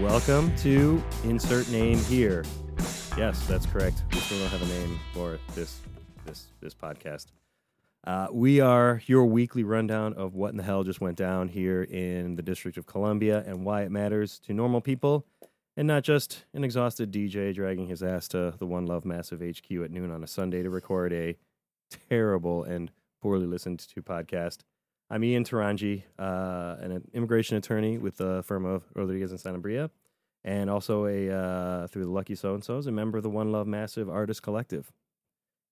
Welcome to insert name here. Yes, that's correct. We still don't have a name for this this this podcast. Uh, we are your weekly rundown of what in the hell just went down here in the District of Columbia and why it matters to normal people, and not just an exhausted DJ dragging his ass to the One Love Massive HQ at noon on a Sunday to record a terrible and poorly listened to podcast. I'm Ian Taranji, uh, an immigration attorney with the firm of Rodriguez and Sanabria, and also a uh, through the Lucky So and So's, a member of the One Love Massive Artist Collective.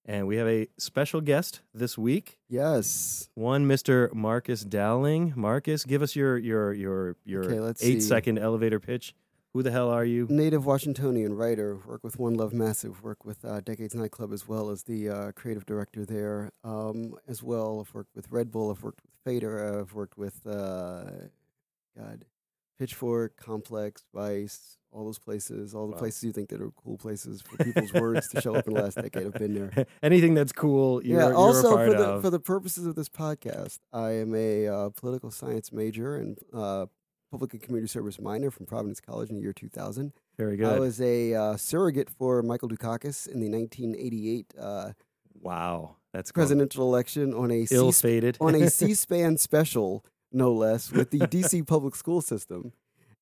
And we have a special guest this week, Yes. one Mr. Marcus Dowling. Marcus, give us your your your your Okay, eight second elevator pitch. Who the hell are you? Native Washingtonian writer. Work with One Love Massive. Work with uh, Decades Nightclub as well as the uh, creative director there. Um, as well, I've worked with Red Bull. I've worked with Fader. I've worked with uh, God, Pitchfork, Complex, Vice. All those places. All the Wow. places you think that are cool places for people's words to show up in the last decade. I've been there. Anything that's cool, you're, yeah. Also, for the of. for the purposes of this podcast, I am a uh, political science major and uh, public and community service minor from Providence College in the year 2000. Very I was a uh, surrogate for Michael Dukakis in the 1988 uh, wow, that's cool. presidential election on a ill C- fated. on a C-SPAN special, no less, with the DC public school system.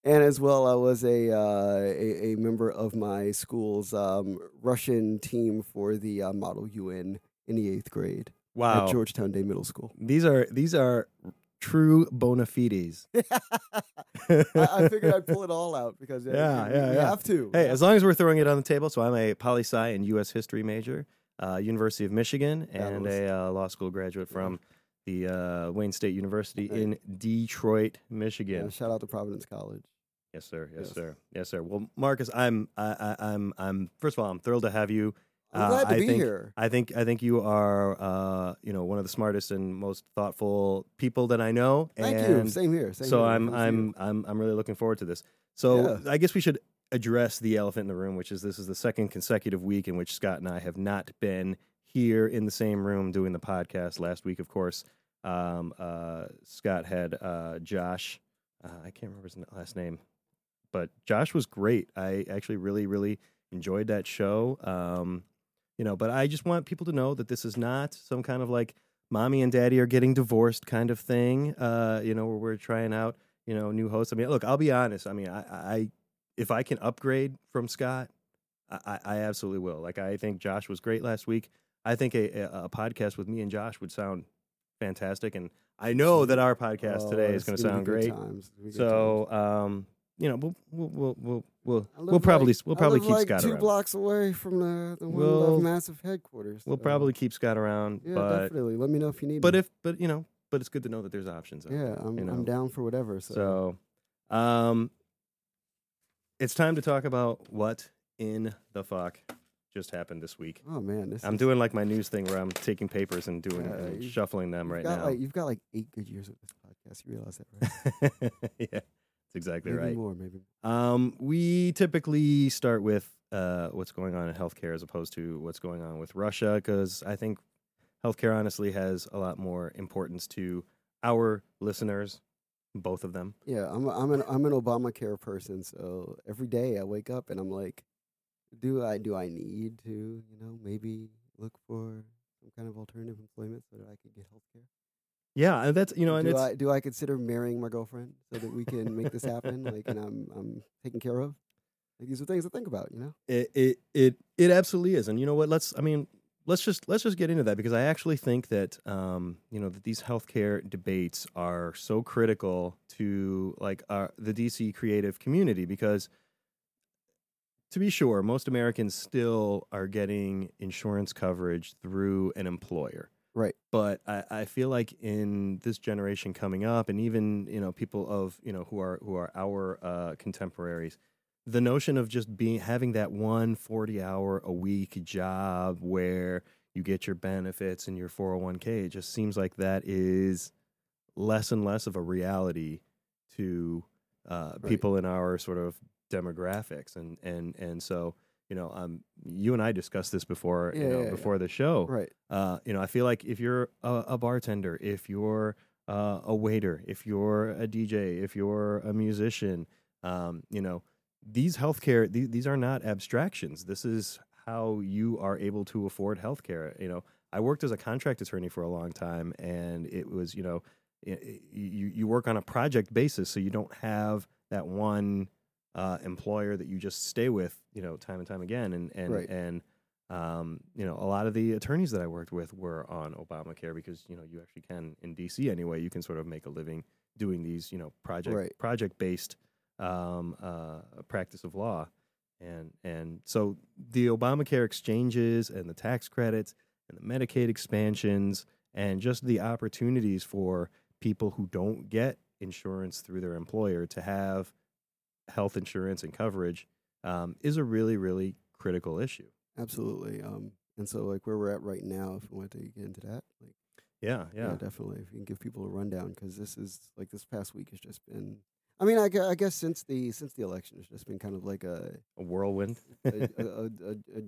And as well, I was a uh, a, a member of my school's um, Russian team for the uh, Model UN in the eighth grade wow. at Georgetown Day Middle School. These are these are true bona fides. I, I figured I'd pull it all out because Yeah, you, yeah, you yeah. have to. Hey, as long as we're throwing it on the table, so I'm a poli sci and U.S. history major, uh, University of Michigan, and a uh, law school graduate from the uh, Wayne State University Hey. in Detroit, Yeah, Michigan. shout out to Providence College. Yes, sir. Yes, Yes. sir. Yes, sir. Well, Marcus, I'm I, I, I'm I'm first of all, I'm thrilled to have you. I'm Uh, glad to I be think- here. I think I think you are uh, you know one of the smartest and most thoughtful people that I know. Thank you. Same here. Same so here. I'm I'm I'm I'm really looking forward to this. So Yeah. I guess we should address the elephant in the room, which is this is the second consecutive week in which Scott and I have not been here in the same room doing the podcast. Last week, of course, um, uh, Scott had uh, Josh. Uh, I can't remember his last name, but Josh was great. I actually really really enjoyed that show. Um, you know, but I just want people to know that this is not some kind of like mommy and daddy are getting divorced kind of thing. Uh, you know, where we're trying out, you know, new hosts. I mean, look, I'll be honest. I mean, I, I if I can upgrade from Scott, I, I absolutely will. Like, I think Josh was great last week. I think a, a, podcast with me and Josh would sound fantastic, and I know that our podcast Oh, today is going to sound great. times. It's gonna be good So, um, you know, we'll we'll we'll we'll we'll, I we'll live probably like- we'll probably keep like Scott two around. blocks away from the the One We'll- Love Massive headquarters. We'll so- probably keep Scott around, yeah, but definitely. Let me know if you need. but me. if but you know, but it's good to know that there's options. out yeah, I'm you know? I'm down for whatever. So, So, um, it's time to talk about what in the fuck just happened this week. oh man, this I'm is, doing like my news thing where I'm taking papers and doing shuffling them right got now. Like, you've got like eight good years of this podcast. You realize that, right? yeah, that's exactly maybe right. more, maybe. Um, we typically start with uh, what's going on in healthcare as opposed to what's going on with Russia because I think healthcare honestly has a lot more importance to our listeners, both of them. Yeah, I'm a, I'm an I'm an Obamacare person. So every day I wake up and I'm like, do I do I need to you know maybe look for some kind of alternative employment so that I could get health care? Yeah, and that's you know, and do it's I do I consider marrying my girlfriend so that we can make this happen? Like, and I'm I'm taken care of. Like these are things to think about, you know. It it it it absolutely is, and you know what? Let's I mean, let's just let's just get into that because I actually think that um you know that these healthcare debates are so critical to like our the DC creative community because to be sure, most Americans still are getting insurance coverage through an employer. Right. But I, I feel like in this generation coming up, and even you know people of you know who are who are our uh, contemporaries, the notion of just being having that one 40 hour a week job where you get your benefits and your 401k it just seems like that is less and less of a reality to uh, Right. people in our sort of demographics, and and and so you know, um, you and I discussed this before, Yeah, you know, yeah, yeah. before the show. Right. Uh, you know, I feel like if you're a, a bartender, if you're uh, a waiter, if you're a DJ, if you're a musician, um, you know, these healthcare these, these are not abstractions. This is how you are able to afford healthcare. You know, I worked as a contract attorney for a long time, and it was you know, i- i- you you work on a project basis, so you don't have that one uh, employer that you just stay with, you know, time and time again, and and Right. and um, you know, a lot of the attorneys that I worked with were on Obamacare because you know you actually can in DC anyway. You can sort of make a living doing these, you know, project Right. project based um, uh, practice of law, and and so the Obamacare exchanges and the tax credits and the Medicaid expansions and just the opportunities for people who don't get insurance through their employer to have health insurance and coverage um, is a really really critical issue. Absolutely. Um, and so like where we're at right now, if we want to get into that, like Yeah, yeah, definitely. If you can give people a rundown, because this is like this past week has just been. I mean, I, I guess since the since the election, it's just been kind of like a a whirlwind. a, a, a, a, a,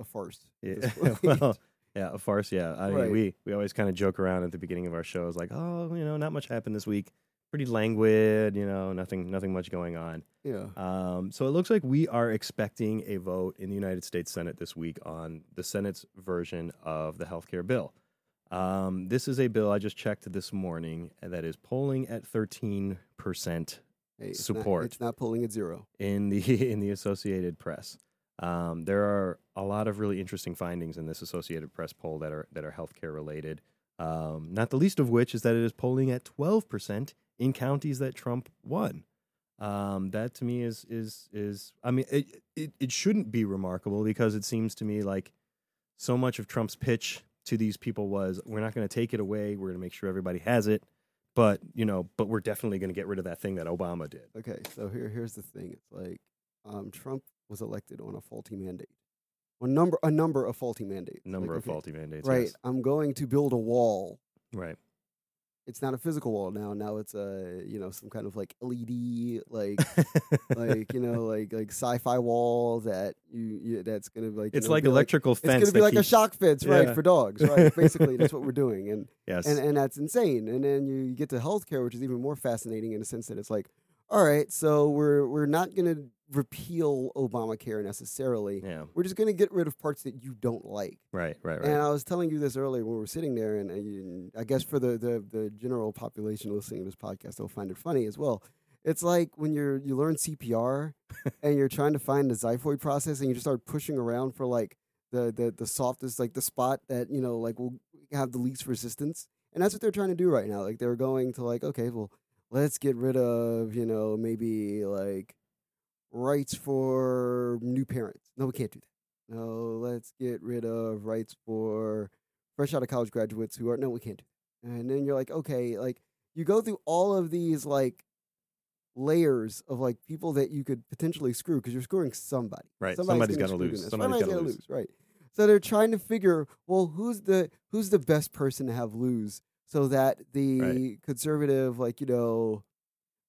a farce. Yeah, well, yeah, a farce. Yeah, I mean, we we always kind of joke around at the beginning of our shows, like, oh, you know, not much happened this week. Pretty languid, you know, nothing, nothing much going on. yeah. Um, so it looks like we are expecting a vote in the United States Senate this week on the Senate's version of the healthcare bill. Um, this is a bill I just checked this morning that is polling at thirteen percent Hey, it's support. Not, it's not polling at zero. in the in the Associated Press. Um, there are a lot of really interesting findings in this Associated Press poll that are that are healthcare related. Um, not the least of which is that it is polling at twelve percent in counties that Trump won. Um, that to me is is is I mean it, it it shouldn't be remarkable because it seems to me like so much of Trump's pitch to these people was we're not going to take it away we're going to make sure everybody has it but you know but we're definitely going to get rid of that thing that Obama did Okay, so here here's the thing. It's like um, Trump was elected on a faulty mandate, a number a number of faulty mandates. number Like, of okay, faulty mandates Right, yes. I'm going to build a wall. right It's not a physical wall now. Now it's a you know some kind of like LED like like you know like like sci-fi wall that you, you that's gonna be like it's know, like electrical It's fence gonna be like a shock fence, right, Yeah. for dogs, right? Basically, that's what we're doing, and yes and and that's insane. And then you get to healthcare, which is even more fascinating in the sense that it's like, all right, so we're we're not going to repeal Obamacare necessarily. yeah We're just going to get rid of parts that you don't like. right right right And I was telling you this earlier when we were sitting there, and, and I guess for the, the the general population listening to this podcast, they'll find it funny as well. It's like when you're you learn CPR and you're trying to find the xiphoid process, and you just start pushing around for like the the the softest, like the spot that you know like will have the least resistance, and that's what they're trying to do right now. Like they're going to like, okay, well, let's get rid of you know maybe like rights for new parents. No, we can't do that. No, let's get rid of rights for fresh out of college graduates who are no, we can't do. That. And then you're like, okay, like you go through all of these like layers of like people that you could potentially screw because you're screwing somebody. Right. Somebody's Somebody's gonna lose. Somebody's. Somebody's gotta gotta lose. Right. So they're trying to figure, well, who's the who's the best person to have lose so that the conservative, like you know,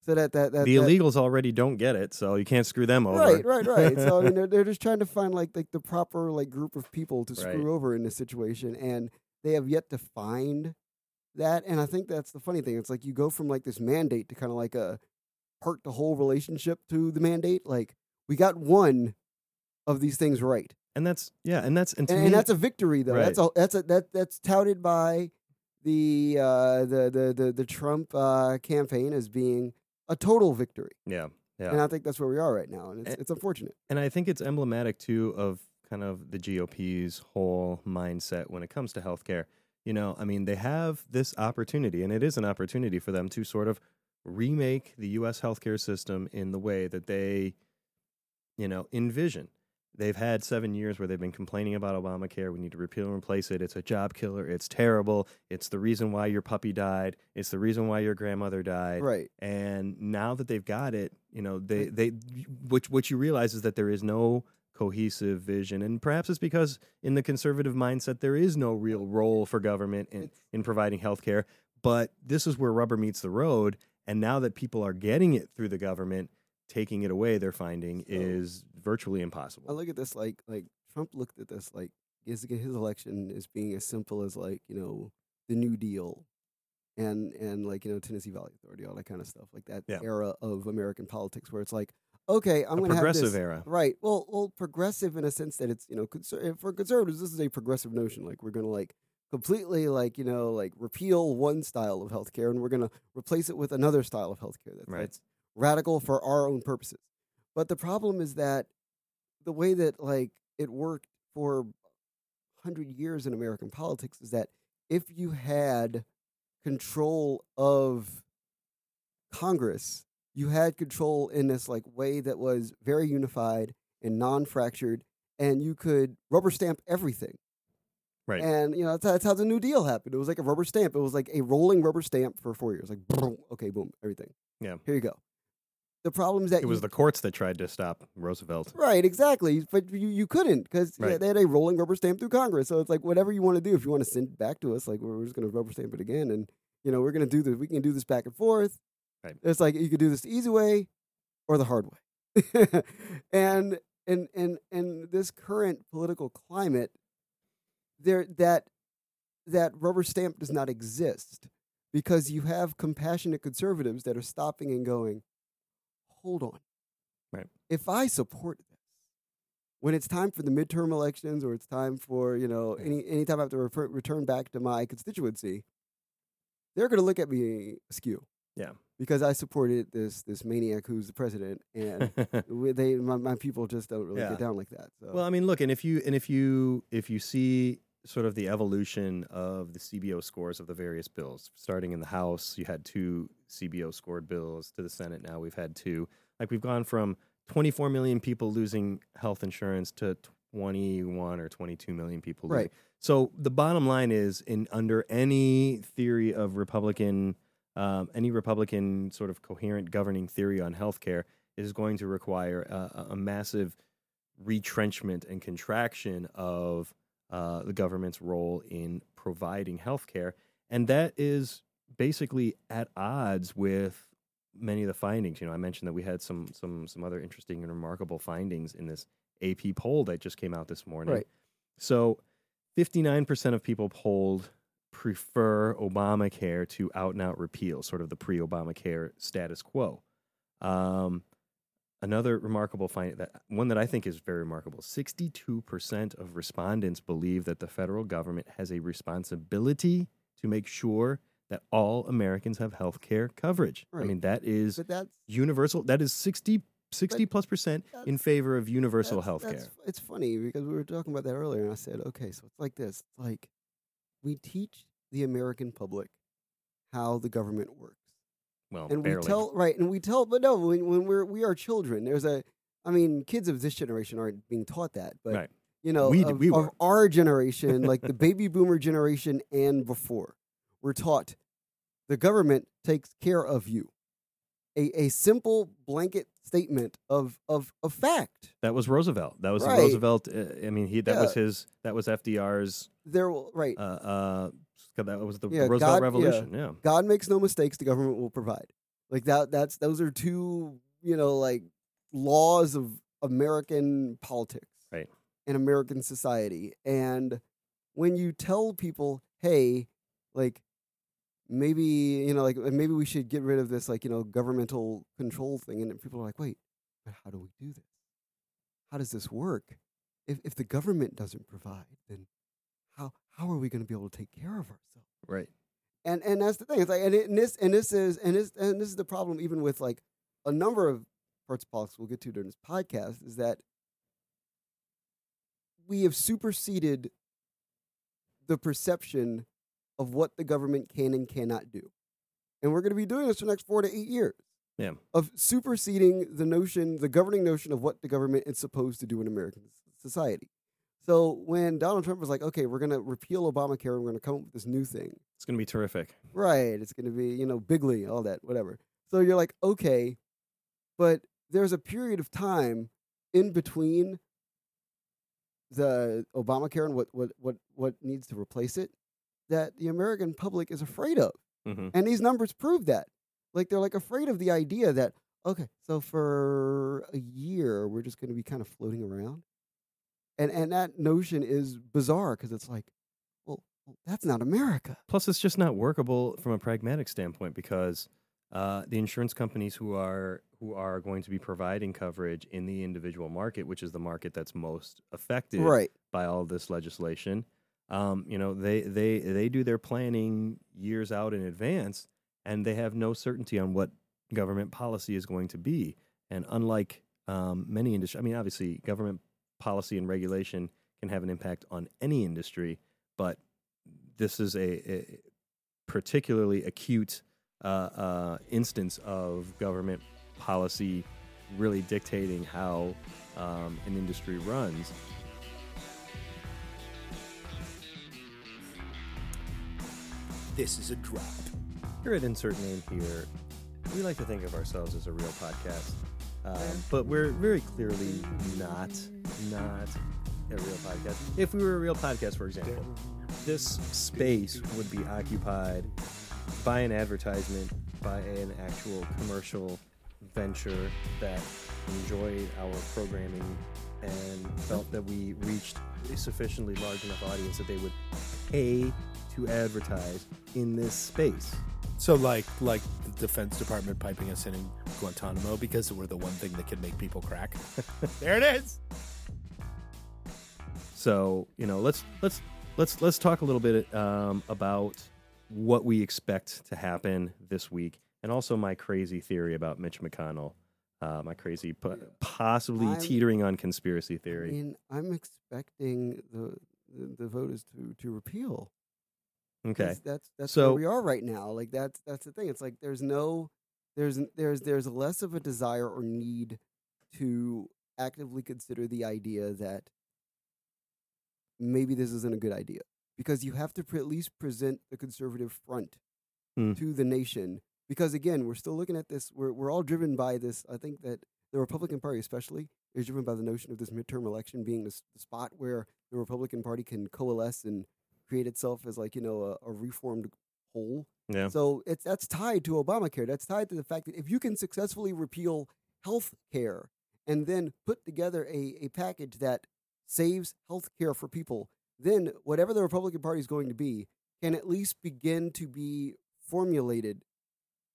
so that that that the that, illegals already don't get it so you can't screw them over Right, right, right. so I mean, they're they're just trying to find like like the proper like group of people to Right. screw over in this situation, and they have yet to find that. And I think that's the funny thing. It's like you go from like this mandate to kind of like a hurt the whole relationship to the mandate. Like we got one of these things right, and that's yeah and that's and, and, me, and that's a victory though. That's a that's a that that's touted by the uh, the, the the the Trump uh, campaign as being a total victory. yeah yeah And I think that's where we are right now, and it's, And- it's unfortunate. And I think it's emblematic too of kind of the GOP's whole mindset when it comes to healthcare. You know, I mean, they have this opportunity, and it is an opportunity for them to sort of remake the U.S. healthcare system in the way that they, you know, envision. They've had seven years where they've been complaining about Obamacare. We need to repeal and replace it. It's a job killer. It's terrible. It's the reason why your puppy died. It's the reason why your grandmother died Right. and now that they've got it, you know, they they which what you realize is that there is no cohesive vision, and perhaps it's because in the conservative mindset there is no real role for government in in providing health care. But this is where rubber meets the road, and now that people are getting it through the government, taking it away, they're finding, So- is virtually impossible. I look at this like like Trump looked at this like his his election as being as simple as like you know the New Deal, and and like you know Tennessee Valley Authority, all that kind of stuff, like that Yeah. era of American politics where it's like, okay, I'm going to have progressive this, era. right? Well, well, progressive in a sense that it's you know conser- for conservatives, this is a progressive notion. Like we're going to like completely like you know like repeal one style of healthcare and we're going to replace it with another style of healthcare that's, Right. that's radical for our own purposes. But the problem is that the way that like it worked for 100 years in American politics is that if you had control of Congress, you had control in this like way that was very unified and non-fractured and you could rubber stamp everything. Right. And you know that's, that's how the New Deal happened. It was like a rubber stamp. It was like a rolling rubber stamp for four years. Like, boom, okay, boom, everything. Yeah. Here you go. The problem is that It was you- the courts that tried to stop Roosevelt. Right, exactly. But you, you couldn't because Right. they had a rolling rubber stamp through Congress. So it's like whatever you want to do. If you want to send it back to us, like we're, we're just going to rubber stamp it again, and you know we're going to do this. We can do this back and forth. Right. It's like you could do this the easy way or the hard way. and and and and this current political climate, there that that rubber stamp does not exist because you have compassionate conservatives that are stopping and going, hold on. Right. If I support this, when it's time for the midterm elections or it's time for, you know, any anytime I have to refer, return back to my constituency, they're going to look at me askew. Yeah. Because I supported this this maniac who's the president and they my, my people just don't really Yeah. get down like that. So Well, I mean, look, and if you and if you if you see sort of the evolution of the CBO scores of the various bills, starting in the House, you had two CBO scored bills to the Senate. Now we've had two. Like we've gone from 24 million people losing health insurance to 21 or 22 million people. losing. Right. So the bottom line is, in under any theory of Republican, um, any Republican sort of coherent governing theory on healthcare is going to require a- a massive retrenchment and contraction of uh, the government's role in providing healthcare, and that is basically at odds with many of the findings. You know, I mentioned that we had some some some other interesting and remarkable findings in this AP poll that just came out this morning. Right. So, fifty nine percent of people polled prefer Obamacare to out and out repeal, sort of the pre Obamacare status quo. Um, another remarkable find that one that I think is very remarkable 62% of respondents believe that the federal government has a responsibility to make sure that all Americans have health care coverage. I mean, that is universal. That is 60, 60 plus percent in favor of universal health care. It's funny because we were talking about that earlier, and I said, okay, so it's like this: It's like we teach the American public how the government works, Well, and barely. we tell right, and we tell, but no, when, when we're we are children, there's a, I mean, kids of this generation aren't being taught that, but Right. you know, We of, we of our generation, like the baby boomer generation and before, we're taught the government takes care of you. A, a simple blanket statement of of a fact. that was Roosevelt. That was Right. Roosevelt. Uh, I mean, he that was his. That was FDR's. There will right. Uh, uh, that was the, Yeah, Roosevelt God- yeah. Revolution. Yeah. God makes no mistakes. The government will provide. Like that. That's those are two you know like laws of American politics, Right. And American society. And when you tell people, hey, like maybe you know like maybe we should get rid of this like you know governmental control thing, and people are like, wait, but how do we do this? How does this work? If if the government doesn't provide, then how are we going to be able to take care of ourselves? Right. and and that's the thing. It's like and, it, and this and this is and this and this is the problem even with like a number of parts of politics we'll get to during this podcast is that we have superseded the perception of what the government can and cannot do, and we're going to be doing this for the next four to eight years. Yeah. Of superseding the notion, the governing notion of what the government is supposed to do in American society. So when Donald Trump was like, "Okay, we're going to repeal Obamacare and we're going to come up with this new thing," It's going to be terrific. Right. It's going to be, you know, bigly, all that, whatever. So you're like, okay, but there's a period of time in between the Obamacare and what, what, what, what needs to replace it that the American public is afraid of. hmm And these numbers prove that. Like they're like afraid of the idea that, okay, so for a year, we're just going to be kind of floating around, and and that notion is bizarre because it's like, well, that's not America. Plus, it's just not workable from a pragmatic standpoint because uh, the insurance companies who are who are going to be providing coverage in the individual market, which is the market that's most affected Right. by all this legislation, um, you know, they they they do their planning years out in advance, and they have no certainty on what government policy is going to be. And unlike um, many industries, I mean, obviously, government policy and regulation can have an impact on any industry, but this is a, a particularly acute uh, uh, instance of government policy really dictating how um, an industry runs. This is a drop. Here at Insert Name Here, we like to think of ourselves as a real podcast, um, but we're very clearly not not a real podcast. If we were a real podcast, for example, this space would be occupied by an advertisement, by an actual commercial venture that enjoyed our programming and felt that we reached a sufficiently large enough audience that they would pay to advertise in this space. So like like the Defense Department piping us in in Guantanamo because we're the one thing that can make people crack. there it is. So you know, let's let's let's let's talk a little bit um, about what we expect to happen this week, and also my crazy theory about Mitch McConnell, uh, my crazy po- possibly I'm- teetering on conspiracy theory. I theory. mean, I'm expecting the the, the voters to to repeal. Okay, That's that's, So- where we are right now. Like that's that's the thing. It's like there's no there's there's there's less of a desire or need to actively consider the idea that maybe this isn't a good idea because you have to pre- at least present the conservative front Hmm. to the nation. Because again, we're still looking at this. We're we're all driven by this. I think that the Republican Party, especially, is driven by the notion of this midterm election being this, the spot where the Republican Party can coalesce and create itself as like you know a, a reformed whole. yeah, So it's that's tied to Obamacare. That's tied to the fact that if you can successfully repeal health care and then put together a, a package that saves health care for people, then whatever the Republican Party is going to be can at least begin to be formulated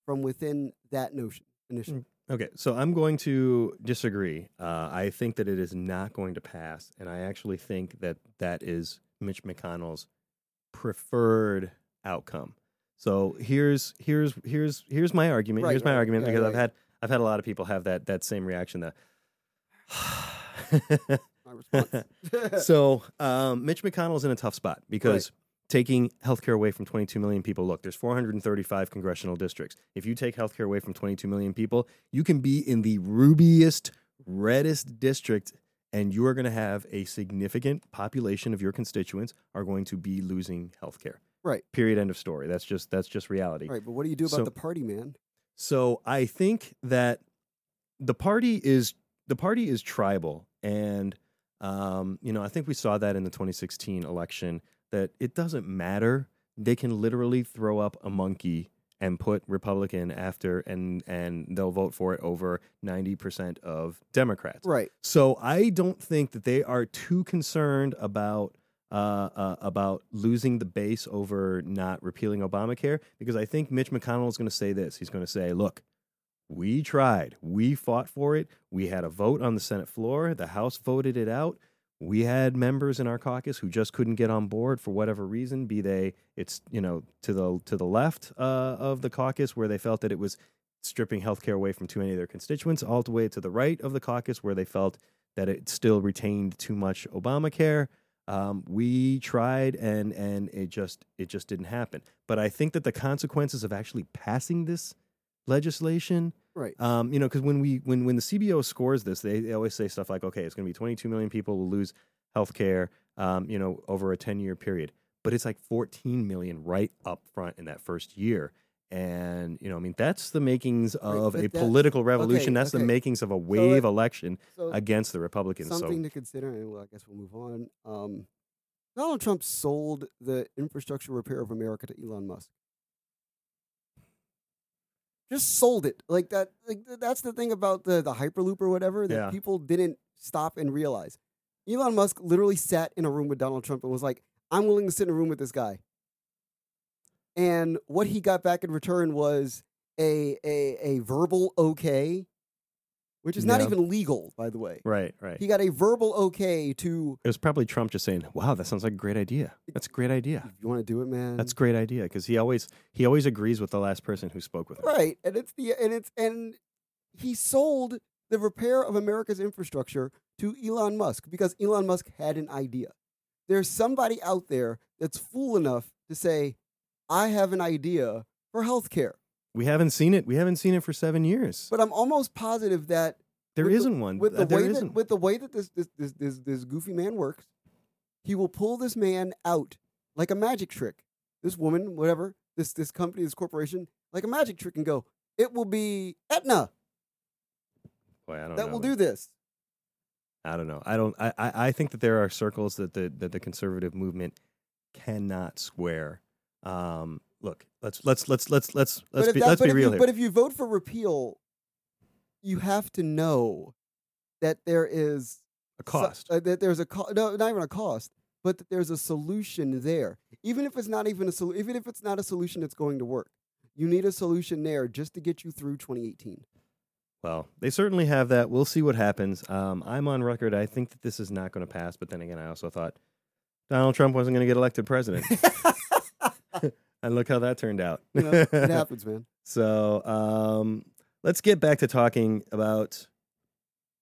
from within that notion initially. Okay, so I'm going to disagree. Uh, I think that it is not going to pass, and I actually think that that is Mitch McConnell's preferred outcome. So here's here's here's here's my argument. Right, here's my right, argument right, because I've had I've had a lot of people have that that same reaction. That so um, Mitch McConnell's in a tough spot because taking healthcare away from 22 million people. Look, there's 435 congressional districts. If you take healthcare away from 22 million people, you can be in the rubiest, reddest district, and you are going to have a significant population of your constituents are going to be losing health care. Right. Period. End of story. That's just that's just reality. right, but what do you do about So- the party, man? So I think that the party is the party is tribal, and um, you know I think we saw that in the 2016 election that it doesn't matter. They can literally throw up a monkey and put Republican after, and and they'll vote for it over 90 percent of Democrats. Right. So I don't think that they are too concerned about uh, uh, about losing the base over not repealing Obamacare because I think Mitch McConnell is going to say this. He's going to say, "Look, we tried, we fought for it. We had a vote on the Senate floor. The House voted it out. We had members in our caucus who just couldn't get on board for whatever reason. Be they it's you know to the to the left uh, of the caucus where they felt that it was." Stripping healthcare away from too many of their constituents, all the way to the right of the caucus, where they felt that it still retained too much Obamacare. Um, we tried and and it just it just didn't happen. But I think that the consequences of actually passing this legislation, Right. um, you know, because when we when when the CBO scores this, they, they always say stuff like, okay, it's going to be 22 million people will lose health care, um, you know, over a 10 year period. But it's like 14 million right up front in that first year. And you know, I mean, that's the makings of but a that- political revolution. that's the makings of a wave it- election So against the Republicans. something so to consider, and well, I guess we'll move on. Um, Donald Trump sold the infrastructure repair of America to Elon Musk. Just sold it like that. Like that's the thing about the the hyperloop or whatever that Yeah. people didn't stop and realize. Elon Musk literally sat in a room with Donald Trump and was like, "I'm willing to sit in a room with this guy." And what he got back in return was a a a verbal okay, which is not Yeah. even legal, by the way. Right, right. He got a verbal okay to it was probably Trump just saying, "Wow, that sounds like a great idea. That's a great idea. you want to do it, man. That's a great idea." Because he always he always agrees with the last person who spoke with him. Right. And it's the and it's and he sold the repair of America's infrastructure to Elon Musk because Elon Musk had an idea. There's somebody out there that's fool enough to say, I have an idea for healthcare. We haven't seen it. We haven't seen it for seven years. But I'm almost positive that There with the- isn't one. with Uh, the there way that isn't. with the way that this this, this this this goofy man works, he will pull this man out like a magic trick. This woman, whatever, this this company, this corporation, like a magic trick, and go. It will be Aetna Boy, I don't that know. will do this. I don't know. I don't. I, I, I think that there are circles that the that the conservative movement cannot square. Um, look, let's let's let's let's let's let's be that- let's but be if real you, here. But if you vote for repeal, you have to know that there is a so- cost. uh, that there's a co- no, not even a cost, but that there's a solution there. Even if it's not even a solution, even if it's not a solution that's going to work, you need a solution there just to get you through 2018. Well, they certainly have that. We'll see what happens. Um, I'm on record. I think that this is not going to pass. But then again, I also thought Donald Trump wasn't going to get elected president, and look how that turned out. You know, it happens, man. So um, let's get back to talking about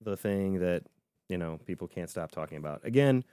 the thing that you know people can't stop talking about. Again,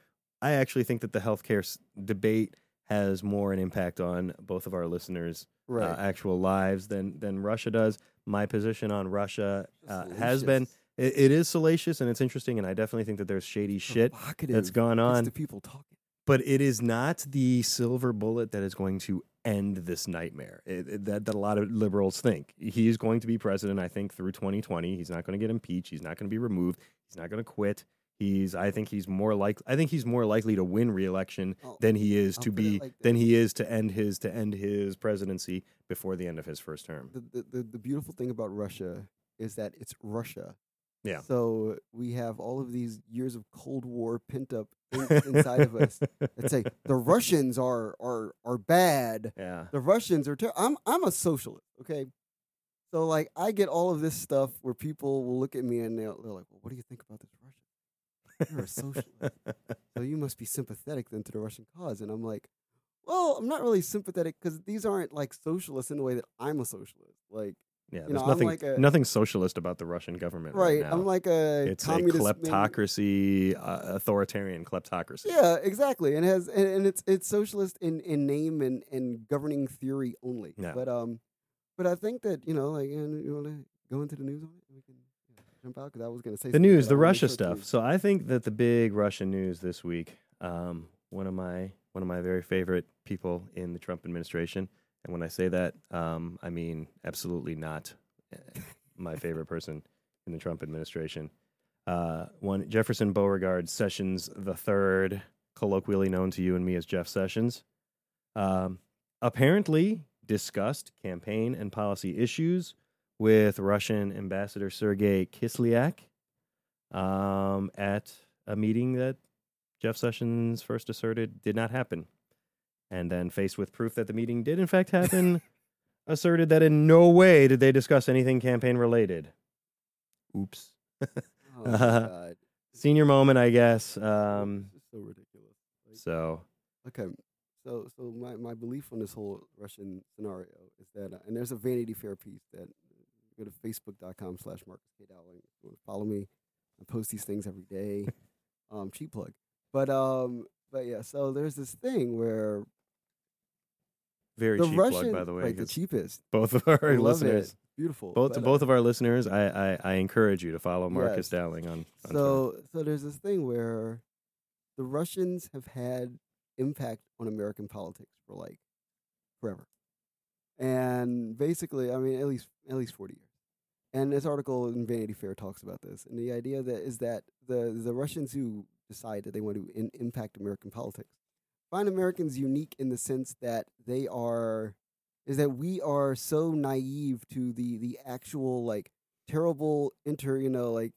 I actually think that the healthcare s- debate has more an impact on both of our listeners' Right. uh, actual lives than than Russia does. My position on Russia uh, has been it, it is salacious and it's interesting, and I definitely think that there's shady shit Provocative. that's gone Gets on the people talking. But it is not the silver bullet that is going to end this nightmare it, it- that, that a lot of liberals think. He's going to be president, I think, through 2020. He's not going to get impeached. He's not going to be removed. He's not going to quit. He's. I think he's more like. I think he's more likely to win re-election Oh, than he is I'll to be like than he is to end his to end his presidency before the end of his first term. the, the, the, the beautiful thing about Russia is that it's Russia. Yeah. So we have all of these years of Cold War pent up inside of us that say the Russians are are are bad. Yeah. The Russians are. Ter- I'm I'm a socialist. Okay. So like I get all of this stuff where people will look at me and they're, they're like, "Well, what do you think about this Russian? You're a socialist, so you must be sympathetic then to the Russian cause." And I'm like, "Well, I'm not really sympathetic because these aren't like socialists in the way that I'm a socialist. Like, Yeah, You there's know, nothing like a- nothing socialist about the Russian government right, right? I'm like a it's a kleptocracy, uh, authoritarian kleptocracy. Yeah, exactly. And it has and, and it's it's socialist in, in name and, and governing theory only. Yeah. But um, but I think that you know, like, and you want to go into the news on it? We can jump out because I was going to say the news, the Russia stuff. So I think that the big Russian news this week, um, one of my one of my very favorite people in the Trump administration, and when I say that, um, I mean absolutely not uh, my favorite person in the Trump administration. Uh, one Jefferson Beauregard Sessions the third, colloquially known to you and me as Jeff Sessions, um, apparently discussed campaign and policy issues with Russian Ambassador Sergei Kislyak um, at a meeting that Jeff Sessions first asserted did not happen. And then, faced with proof that the meeting did in fact happen, asserted that in no way did they discuss anything campaign related. Oops. Oh God. Senior moment, I guess. Um, so ridiculous. Like, so, okay, so so my, my belief on this whole Russian scenario is that, uh, and there's a Vanity Fair piece that go to facebook.com slash Marcus K. Dowling. If you want to follow me, I post these things every day. um, cheap plug. But um, but yeah, so there's this thing where very the cheap Russian, plug, by the way. Like the cheapest. both of our I listeners. Beautiful. both uh, both of our listeners, I, I, I encourage you to follow Marcus Yes. Dowling on. on Twitter. So so there's this thing where the Russians have had impact on American politics for like forever. And basically, I mean at least at least 40 years. And this article in Vanity Fair talks about this. And the idea that is that the the Russians who decide that they want to in, impact American politics find Americans unique in the sense that they are is that we are so naive to the the actual like terrible inter you know like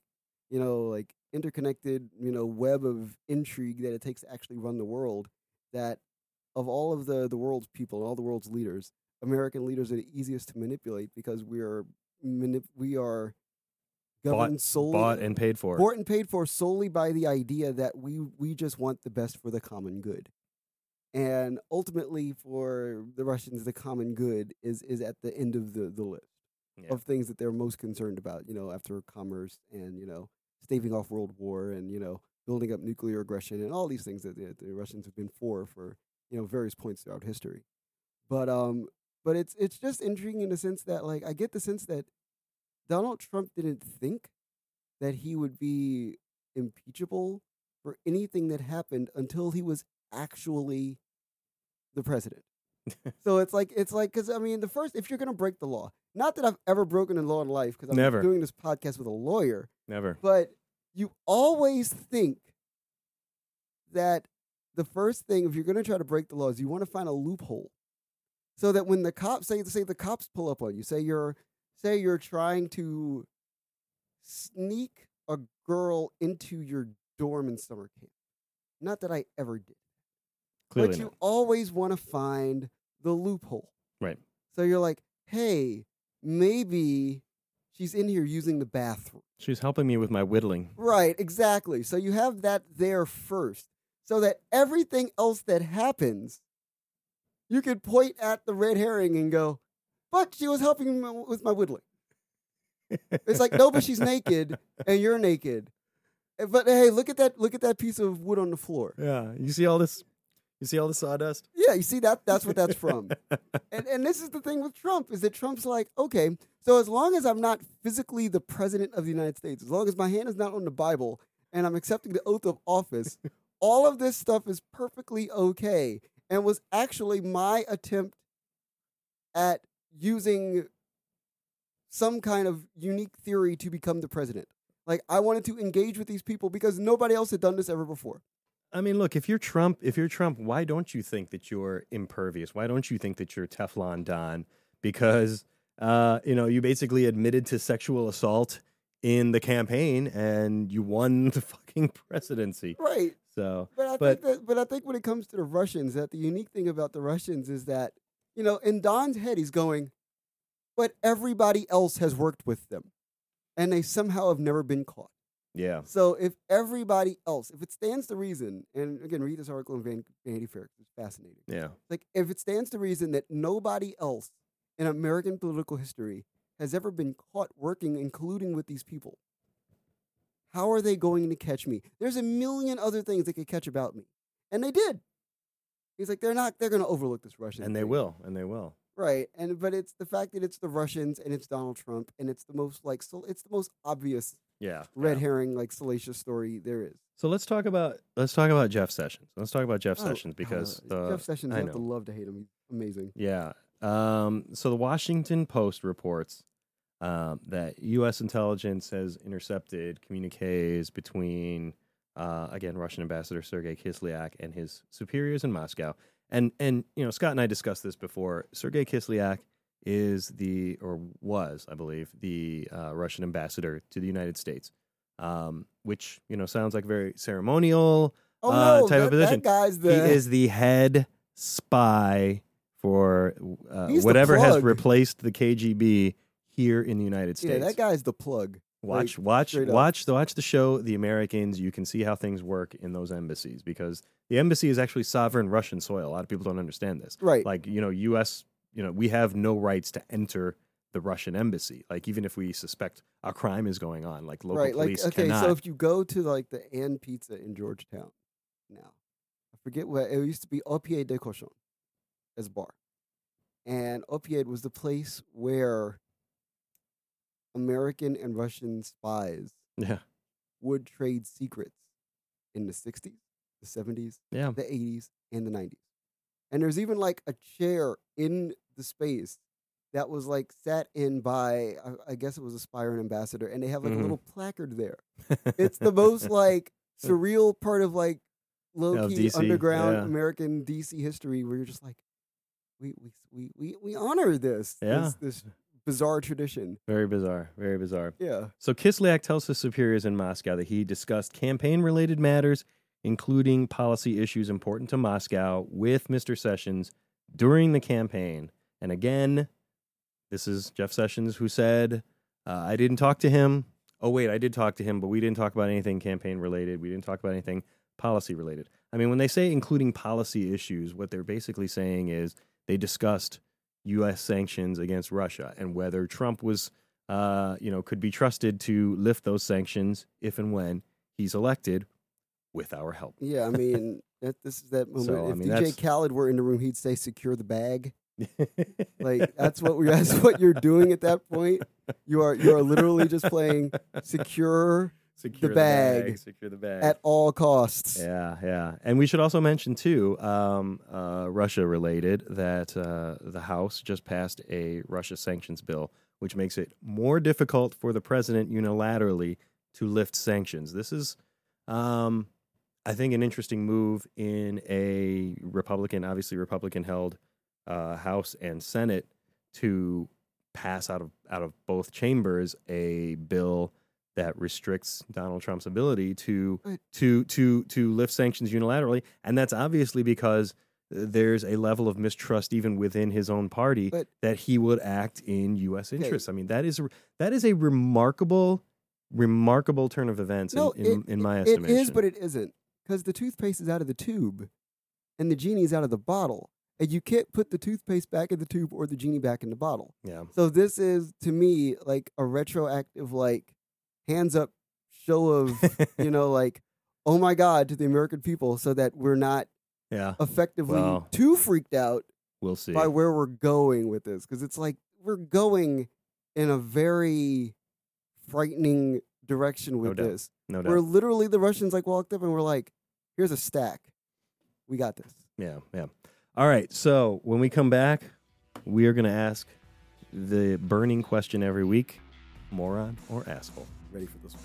you know like interconnected you know web of intrigue that it takes to actually run the world that of all of the the world's people all the world's leaders american leaders are the easiest to manipulate because we are manip- we are governed solely Bought and paid for. bought and paid for solely by the idea that we we just want the best for the common good. And ultimately for the Russians the common good is is at the end of the, the list Yeah. of things that they're most concerned about, you know, after commerce and, you know, staving off world war and, you know, building up nuclear aggression and all these things that the, the Russians have been for for, you know, various points throughout history. But um but it's it's just intriguing in the sense that like I get the sense that Donald Trump didn't think that he would be impeachable for anything that happened until he was actually the president. so it's like it's like because I mean the first if you're gonna break the law, not that I've ever broken a law in life because I'm Never. doing this podcast with a lawyer, Never. but you always think that the first thing if you're gonna try to break the law is you want to find a loophole, so that when the cops say say the cops pull up on you, say you're say you're trying to sneak a girl into your dorm in summer camp. Not that I ever did. Clearly but you not. always want to find the loophole. Right. So you're like, hey, maybe she's in here using the bathroom. She's helping me with my whittling. Right, exactly. So you have that there first. So that everything else that happens, you could point at the red herring and go, but she was helping me with my whittling. It's like, no, but she's naked and you're naked. Eh, But hey, look at that look at that piece of wood on the floor. Yeah. You see all this? You see all the sawdust? Yeah, you see that that's what that's from. and and this is the thing with Trump is that Trump's like, okay, so as long as I'm not physically the president of the United States, as long as my hand is not on the Bible and I'm accepting the oath of office, all of this stuff is perfectly okay and was actually my attempt at using some kind of unique theory to become the president. Like I wanted to engage with these people because nobody else had done this ever before. I mean, look, if you're Trump, if you're Trump, why don't you think that you're impervious? Why don't you think that you're Teflon Don? Because uh, you know, you basically admitted to sexual assault in the campaign and you won the fucking presidency. Right. So But I But- think that, but I think when it comes to the Russians, that the unique thing about the Russians is that you know, in Don's head, he's going, but everybody else has worked with them, and they somehow have never been caught. Yeah. So if everybody else, if it stands to reason, and again, read this article in Van, Vanity Fair, it's fascinating. Yeah. Like if it stands to reason that nobody else in American political history has ever been caught working, including with these people, how are they going to catch me? There's a million other things they could catch about me, and they did. He's like, they're not. They're going to overlook this Russian, And they will. And they will. right? And but it's the fact that it's the Russians and it's Donald Trump, and it's the most like so. It's the most obvious Yeah. red yeah. herring, like salacious story there is. So let's talk about let's talk about Jeff Sessions. Let's talk about Jeff Oh, Sessions because uh, the Jeff Sessions, I have to love to hate him. He's amazing. Yeah. Um, so the Washington Post reports um, that U.S. intelligence has intercepted communiques between, uh, again, Russian Ambassador Sergei Kislyak and his superiors in Moscow. And and you know, Scott and I discussed this before. Sergei Kislyak is the or was, I believe, the uh, Russian ambassador to the United States, um, which you know sounds like very ceremonial. Oh Uh, no, type of position. that guy's the he is the head spy for uh, whatever has replaced the KGB here in the United States. yeah. That guy's the plug. watch, watch, watch the watch the show, The Americans. You can see how things work in those embassies because the embassy is actually sovereign Russian soil. A lot of people don't understand this. Right. Like you know, U.S. You know, we have no rights to enter the Russian embassy. Like even if we suspect a crime is going on, like local right. Like police okay, cannot. so if you go to like the &pizza in Georgetown, now I forget what it used to be. Pied de Cochon as a bar, and Au was the place where American and Russian spies yeah, would trade secrets in the 60s, the 70s, yeah, the 80s, and the 90s. And there's even like a chair in the space that was like sat in by, I, I guess it was a spy or an ambassador, and they have like Mhm. a little placard there. It's the most like surreal part of like low key DC, underground yeah. American DC history where you're just like, we we we we, we honor this. Yeah. This, this bizarre tradition. Very bizarre. Very bizarre. Yeah. So Kislyak tells his superiors in Moscow that he discussed campaign-related matters, including policy issues important to Moscow, with Mr. Sessions during the campaign. And again, this is Jeff Sessions who said, uh, "I didn't talk to him. Oh wait, I did talk to him, but we didn't talk about anything campaign-related. We didn't talk about anything policy-related." I mean, when they say including policy issues, what they're basically saying is they discussed U.S. sanctions against Russia and whether Trump was, uh, you know, could be trusted to lift those sanctions if and when he's elected with our help. Yeah. I mean, that this is that moment. So, I if mean, DJ that's- Khaled were in the room, he'd say, "Secure the bag." Like that's what we that's what you're doing at that point. You are you are literally just playing secure secure the bag secure the bag. at all costs. Yeah, yeah. And we should also mention, too, um, uh, Russia related, that uh, the House just passed a Russia sanctions bill, which makes it more difficult for the president unilaterally to lift sanctions. This is, um, I think, an interesting move in a Republican, obviously Republican held uh, House and Senate to pass out of out of both chambers a bill that restricts Donald Trump's ability to Right. to to to lift sanctions unilaterally, and that's obviously because there's a level of mistrust even within his own party But- that he would act in U.S. Okay. interests. I mean, that is a- that is a remarkable, remarkable turn of events No, in, in, it- in my It estimation. is, but it isn't. Because the toothpaste is out of the tube and the genie's out of the bottle. And you can't put the toothpaste back in the tube or the genie back in the bottle. yeah, So this is to me like a retroactive like hands up show of, you know, like, oh my God to the American people so that we're not yeah. effectively Well, too freaked out We'll see. by where we're going with this. Because it's like we're going in a very frightening direction with doubt. this. no Where doubt. literally the Russians like walked up and were like, "Here's a stack, we got this." Yeah, yeah. All right. So when we come back, we are going to ask the burning question every week: moron or asshole? Ready for this one?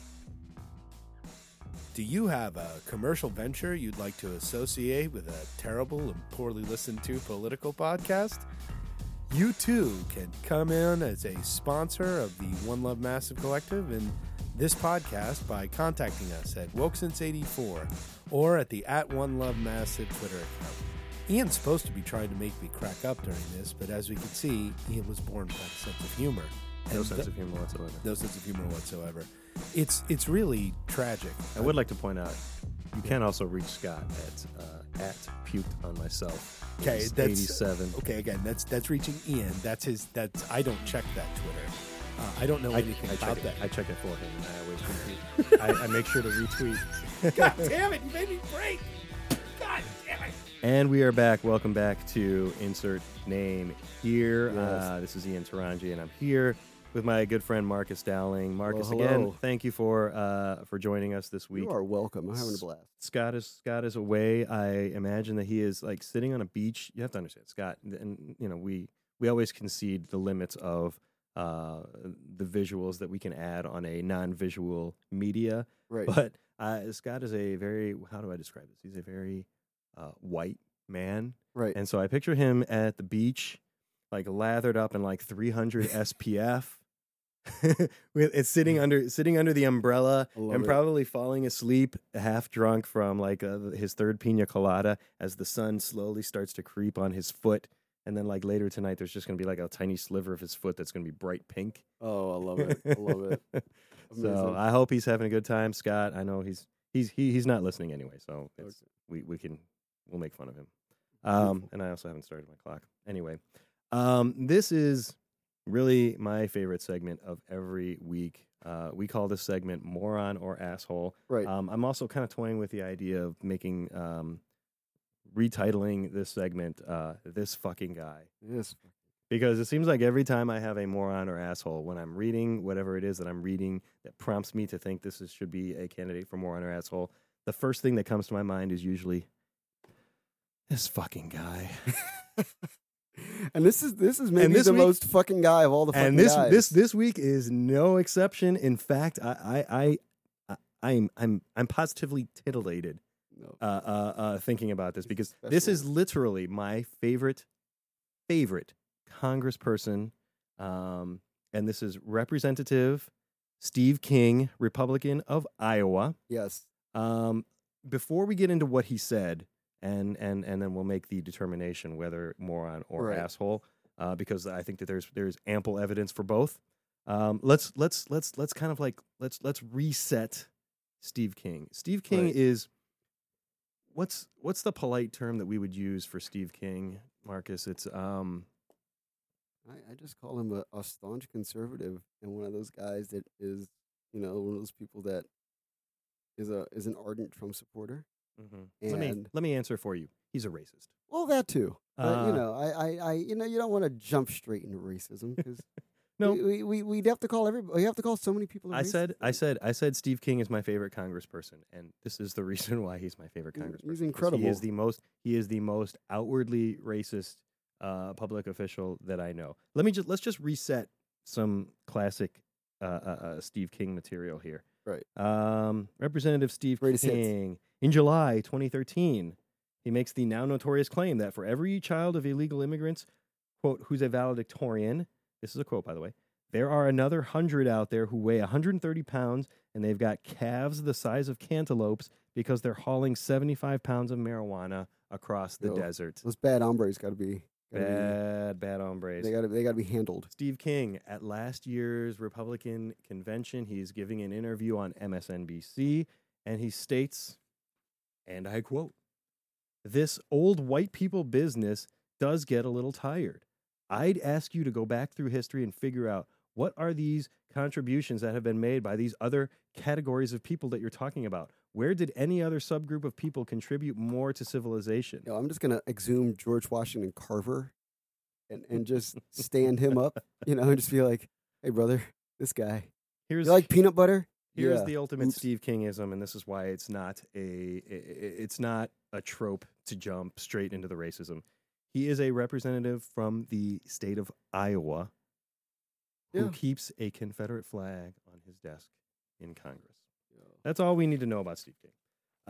Do you have a commercial venture you'd like to associate with a terrible and poorly listened to political podcast? You too can come in as a sponsor of the One Love Massive Collective and this podcast by contacting us at Wokesense84 or at the at One Love Massive Twitter account. Ian's supposed to be trying to make me crack up during this, but as we can see, Ian was born without a sense of humor. No sense th- of humor whatsoever. no sense of humor whatsoever. It's it's really tragic. I would like to point out you can also reach Scott at uh, at puked on myself. Okay, that's- eighty-seven. Okay, again, that's that's reaching Ian. That's his. That's I don't check that Twitter. Uh, I don't know I, anything I about check that. it. I check it for him. and I always retweet. I, I make sure to retweet. God damn it! You made me break. God damn it! And we are back. Welcome back to Insert Name here. Yes. Uh, this is Ian Taranji, and I'm here with my good friend Marcus Dowling. Marcus, hello. again, thank you for uh, for joining us this week. You are welcome. I'm having a blast. Scott is Scott is away. I imagine that he is like sitting on a beach. You have to understand, Scott, and you know we we always concede the limits of uh, the visuals that we can add on a non-visual media. Right. But uh, Scott is a very how do I describe this? He's a very uh, white man, right. and so I picture him at the beach, like lathered up in like 300 SPF. With it's sitting under sitting under the umbrella and it. probably falling asleep, half drunk from like uh, his third pina colada, as the sun slowly starts to creep on his foot, and then like later tonight, there's just gonna be like a tiny sliver of his foot that's gonna be bright pink. Oh, I love it. I love it. so I hope he's having a good time, Scott. I know he's he's he, he's not listening anyway, so it's, we we can we'll make fun of him. Um, and I also haven't started my clock. Anyway, um, this is really my favorite segment of every week. Uh, we call this segment "Moron or Asshole." Right. Um, I'm also kind of toying with the idea of making um, retitling this segment uh, "This Fucking Guy." yes. Because it seems like every time I have a moron or asshole, when I'm reading whatever it is that I'm reading that prompts me to think this is, should be a candidate for moron or asshole, the first thing that comes to my mind is usually this fucking guy. and this is this is maybe this the week- most fucking guy of all the fucking and this guys. this this week is no exception. In fact, I I I, I I'm I'm I'm positively titillated Uh, uh, uh, thinking about this because this is literally my favorite favorite congressperson, um, and this is Representative Steve King, Republican of Iowa. Yes. Um, before we get into what he said, and and and then we'll make the determination whether moron or Right. asshole, uh, because I think that there's there's ample evidence for both. Um, let's let's let's let's kind of like let's let's reset Steve King. Steve King Right. is what's what's the polite term that we would use for Steve King, Marcus? It's um I, I just call him a, a staunch conservative and one of those guys that is, you know, one of those people that is a is an ardent Trump supporter. let me let me answer for you. He's a racist. Well, that too. But Uh, you know, I, I, I, you know, you don't want to jump straight into racism because No. we, we, we we'd have to call everybody. We have to call so many people. I racist. said, I said, I said, Steve King is my favorite congressperson, and this is the reason why he's my favorite He's- congressperson. He incredible. is the most. He is the most outwardly racist uh, public official that I know. Let me just let's just reset some classic uh, uh, uh, Steve King material here. Right. Um, Representative Steve Greatest hits. King in July 2013, he makes the now notorious claim that for every child of illegal immigrants, quote, who's a valedictorian. This is a quote, by the way. There are another hundred out there who weigh 130 pounds and they've got calves the size of cantaloupes because they're hauling 75 pounds of marijuana across the Yo. desert. those bad hombres got to be, gotta Bad, bad hombres. they got to they got to be handled. Steve King at last year's Republican convention, he's giving an interview on MSNBC and he states, and I quote, This old white people business does get a little tired. I'd ask you to go back through history and figure out what are these contributions that have been made by these other categories of people that you're talking about? Where did any other subgroup of people contribute more to civilization? You know, I'm just gonna exhume George Washington Carver, and and just stand him up. You know, and just be like, hey brother, this guy. Here's You like peanut butter? Here's Yeah. the ultimate Oops. Steve Kingism, and this is why it's not a it's not a trope to jump straight into the racism. He is a representative from the state of Iowa who Yeah. keeps a Confederate flag on his desk in Congress. That's all we need to know about Steve King.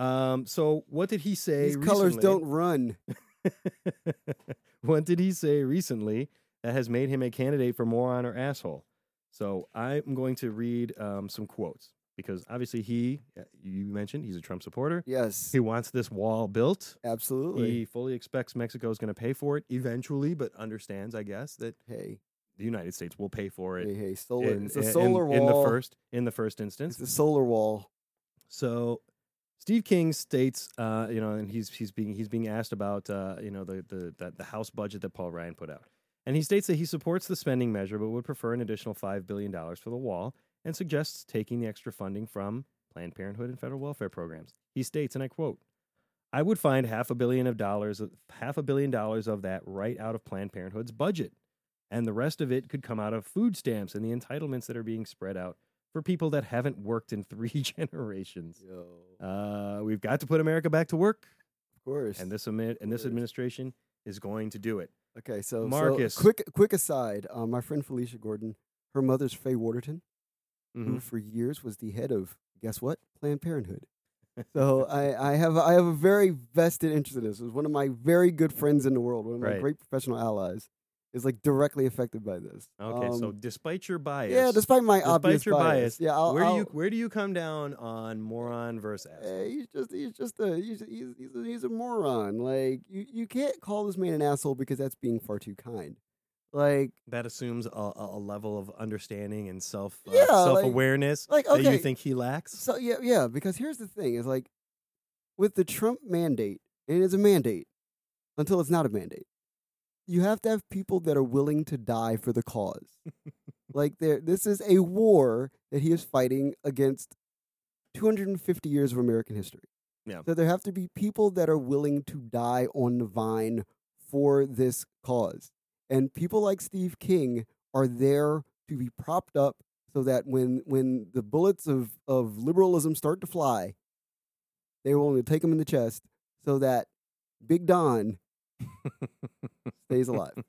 Um, so what did he say? These colors don't run. what did he say recently that has made him a candidate for moron or asshole? So I'm going to read um, some quotes because obviously he, uh, you mentioned, he's a Trump supporter. Yes, He wants this wall built. absolutely. He fully expects Mexico is going to pay for it eventually, but understands, I guess, that hey, the United States will pay for it hey, hey, solar. in, it's a in- solar in wall. the first in the first instance. It's a solar wall. So Steve King states, uh, you know, and he's he's being he's being asked about, uh, you know, the the that the House budget that Paul Ryan put out, and he states that he supports the spending measure, but would prefer an additional five billion dollars for the wall, and suggests taking the extra funding from Planned Parenthood and federal welfare programs. He states, and I quote. I would find half a billion of dollars, half a billion dollars of that right out of Planned Parenthood's budget, and the rest of it could come out of food stamps and the entitlements that are being spread out for people that haven't worked in three generations. Uh, we've got to put America back to work, of course. and this and this administration is going to do it. okay, so so Marcus. quick, quick aside. Um, my friend Felicia Gordon, her mother's Faye Wattleton, Mhm. who for years was the head of guess what Planned Parenthood. So I, I have I have a very vested interest in this. It was one of my very good friends in the world, one of my Right. great professional allies, is like directly affected by this. Okay, so Um, despite your bias, yeah, despite my despite obvious your bias, yeah, I'll, where do you where do you come down on moron versus asshole? Eh, he's just he's just a he's he's he's a, he's a moron. Like you, you can't call this man an asshole because that's being far too kind. Like That assumes a, a level of understanding and self uh, yeah, self awareness like, that you think he lacks. so yeah yeah because here's the thing is like with the Trump mandate and it's a mandate until it's not a mandate. You have to have people that are willing to die for the cause. like there this is a war that he is fighting against 250 years of American history. Yeah. So there have to be people that are willing to die on the vine for this cause. And people like Steve King are there to be propped up so that when when the bullets of, of liberalism start to fly, they will only take them in the chest so that Big Don stays alive.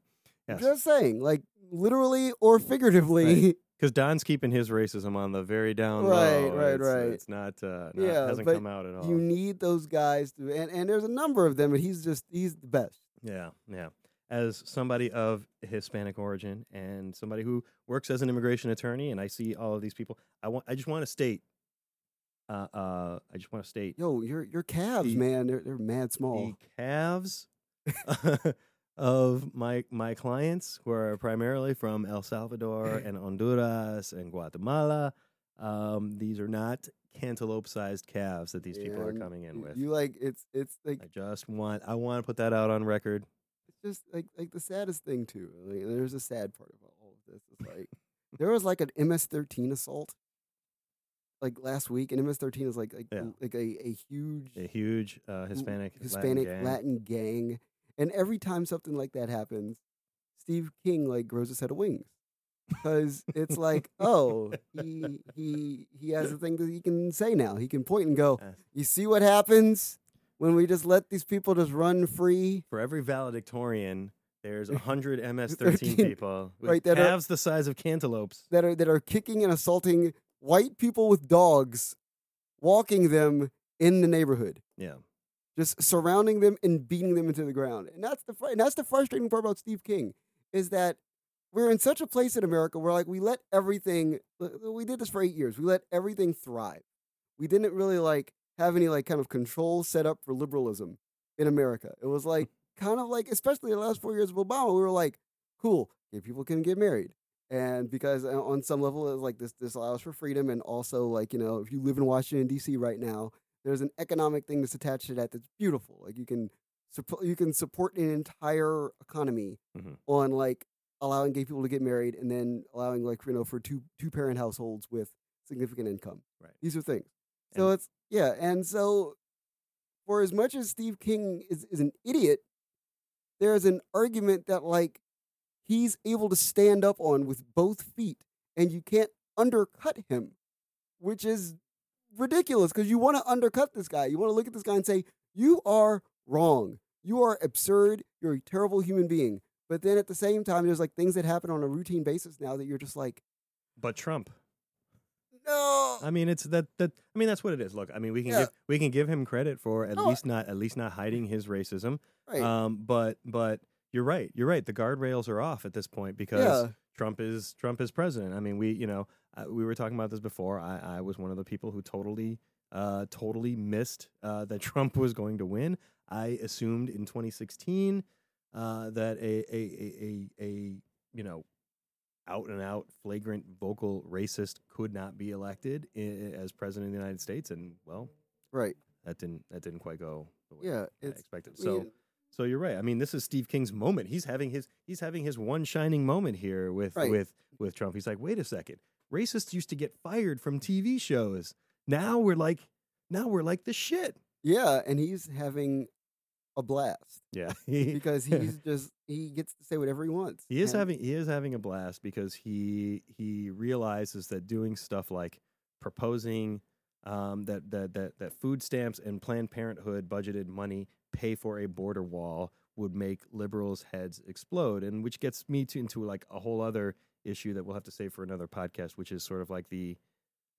Yes. Just saying, like literally or figuratively. Because Don's keeping his racism on the very down Right, low. right, It's, right. It's not, uh, not Yeah, hasn't come out at all. You need those guys to, and, and there's a number of them, and he's just he's the best. Yeah, yeah. As somebody of Hispanic origin and somebody who works as an immigration attorney, and I see all of these people, I want I just want to state, uh, uh, I just want to state Yo, your your calves, The- man, they're they're mad small. the calves of my my clients who are primarily from El Salvador and Honduras and Guatemala. Um, these are not cantaloupe-sized calves that these people are coming in with. You like it's it's like I just want I want to put that out on record. Just like like the saddest thing too. Like, there's a sad part about all of this. It's like there was like an MS-13 assault like last week, and MS-13 is like like Yeah. like a, a huge A huge uh, Hispanic Hispanic Latin gang. Latin gang. And every time something like that happens, Steve King like grows a set of wings. Because it's like, oh, he he he has a thing that he can say now. He can point and go, You see what happens when we just let these people just run free? For every valedictorian, there's a hundred MS-13 people with right, that are- calves the size of cantaloupes. that are that are kicking and assaulting white people with dogs, walking them in the neighborhood. Yeah, just surrounding them and beating them into the ground. And that's the fr- and that's the frustrating part about Steve King is that we're in such a place in America where like we let everything we did this for 8 years. We let everything thrive. We didn't really like have any like kind of control set up for liberalism in America. It was like kind of like especially the last 4 years of Obama, we were like cool, gay people can get married. And because uh, on some level it's like this this allows for freedom and also like, you know, if you live in Washington DC right now, there's an economic thing that's attached to that that's beautiful. Like you can support you can support an entire economy Mhm. on like allowing gay people to get married and then allowing like you know for two two parent households with significant income. Right. These are things. So And- it's yeah, and so for as much as Steve King is, is an idiot, there's an argument that like he's able to stand up on with both feet and you can't undercut him, which is ridiculous because you want to undercut this guy. You want to look at this guy and say, You are wrong. You are absurd. You're a terrible human being. But then at the same time, there's like things that happen on a routine basis now that you're just like, but Trump. No. I mean, it's that that. I mean, that's what it is. Look, I mean, we can Yeah. give we can give him credit for at No, least not at least not hiding his racism. Right. Um, but but you're right. You're right. The guardrails are off at this point because yeah. Trump is Trump is president. I mean, we you know uh, we were talking about this before. I, I was one of the people who totally uh, totally missed uh, that Trump was going to win. I assumed in 2016 uh, that a a, a a a you know out and out flagrant vocal racist could not be elected i- as president of the United States, and well, Right. that didn't that didn't quite go the way Yeah. I It's, expected. So. So you're right. I mean, this is Steve King's moment. He's having his he's having his one shining moment here with Right. with with Trump. He's like, wait a second, racists used to get fired from TV shows. Now we're like, now we're like the shit. yeah. And he's having a blast Yeah, because he's just, he gets to say whatever he wants. he is And- having he is having a blast because he he realizes that doing stuff like proposing um, that, that that that food stamps and Planned Parenthood budgeted money pay for a border wall would make liberals' heads explode, and which gets me to into like a whole other issue that we'll have to save for another podcast, which is sort of like the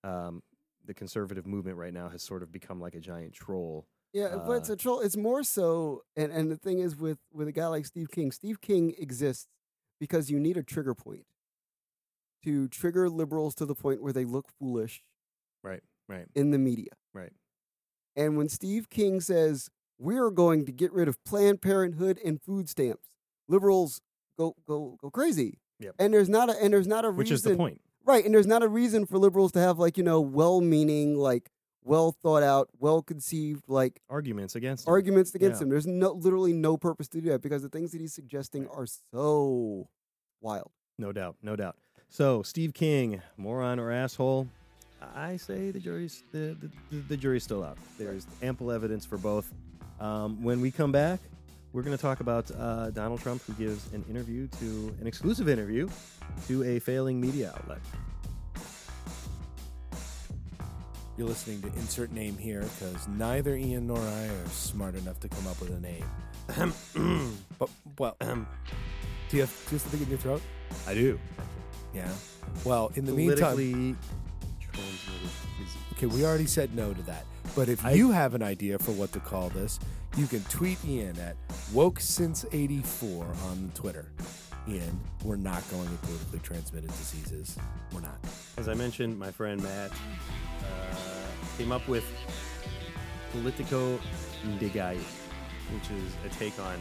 um, the conservative movement right now has sort of become like a giant troll. Yeah, but it's Uh, a troll. It's more so, and, and the thing is with with a guy like Steve King, Steve King exists because you need a trigger point to trigger liberals to the point where they look foolish Right, right, in the media. right. And when Steve King says we're going to get rid of Planned Parenthood and food stamps, liberals go go go crazy. Yep. And there's not a and there's not a Which reason is the point. Right, and there's not a reason for liberals to have like, you know, well-meaning, like well thought out, well conceived like Arguments against him. arguments against Yeah. him. There's no literally no purpose to do that because the things that he's suggesting are so wild. No doubt, no doubt. So, Steve King, moron or asshole? I say the jury's the, the, the, the jury's still out. There's ample evidence for both. Um, when we come back, we're going to talk about uh, Donald Trump, who gives an interview to an exclusive interview to a failing media outlet. You're listening to insert name here because neither Ian nor I are smart enough to come up with a name. but well, do you have do you have something in your throat? I do. Yeah. Well, in the meantime, Okay, we already said no to that. But if I- you have an idea for what to call this, you can tweet Ian at wokesince84 on Twitter. Ian, we're not going with politically transmitted diseases. We're not. As I mentioned, my friend Matt uh, came up with Politico de Gallo, which is a take on,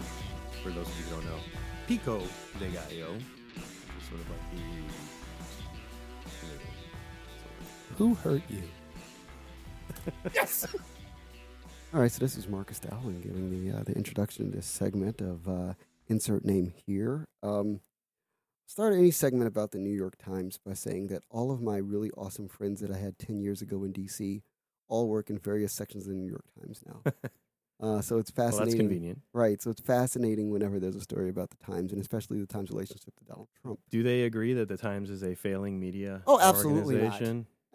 for those of you who don't know, Pico de Gallo, which is sort of like the. Who hurt you? Yes! All right, so this is Marcus Dowling giving the uh, the introduction to this segment of uh, insert name here. Um, start any segment about the New York Times by saying that all of my really awesome friends that I had ten years ago in D.C. all work in various sections of the New York Times now. uh, so it's Well, fascinating, that's convenient. right? So it's fascinating whenever there's a story about the Times, and especially the Times' relationship to Donald Trump. Do they agree that the Times is a failing media Oh, absolutely not.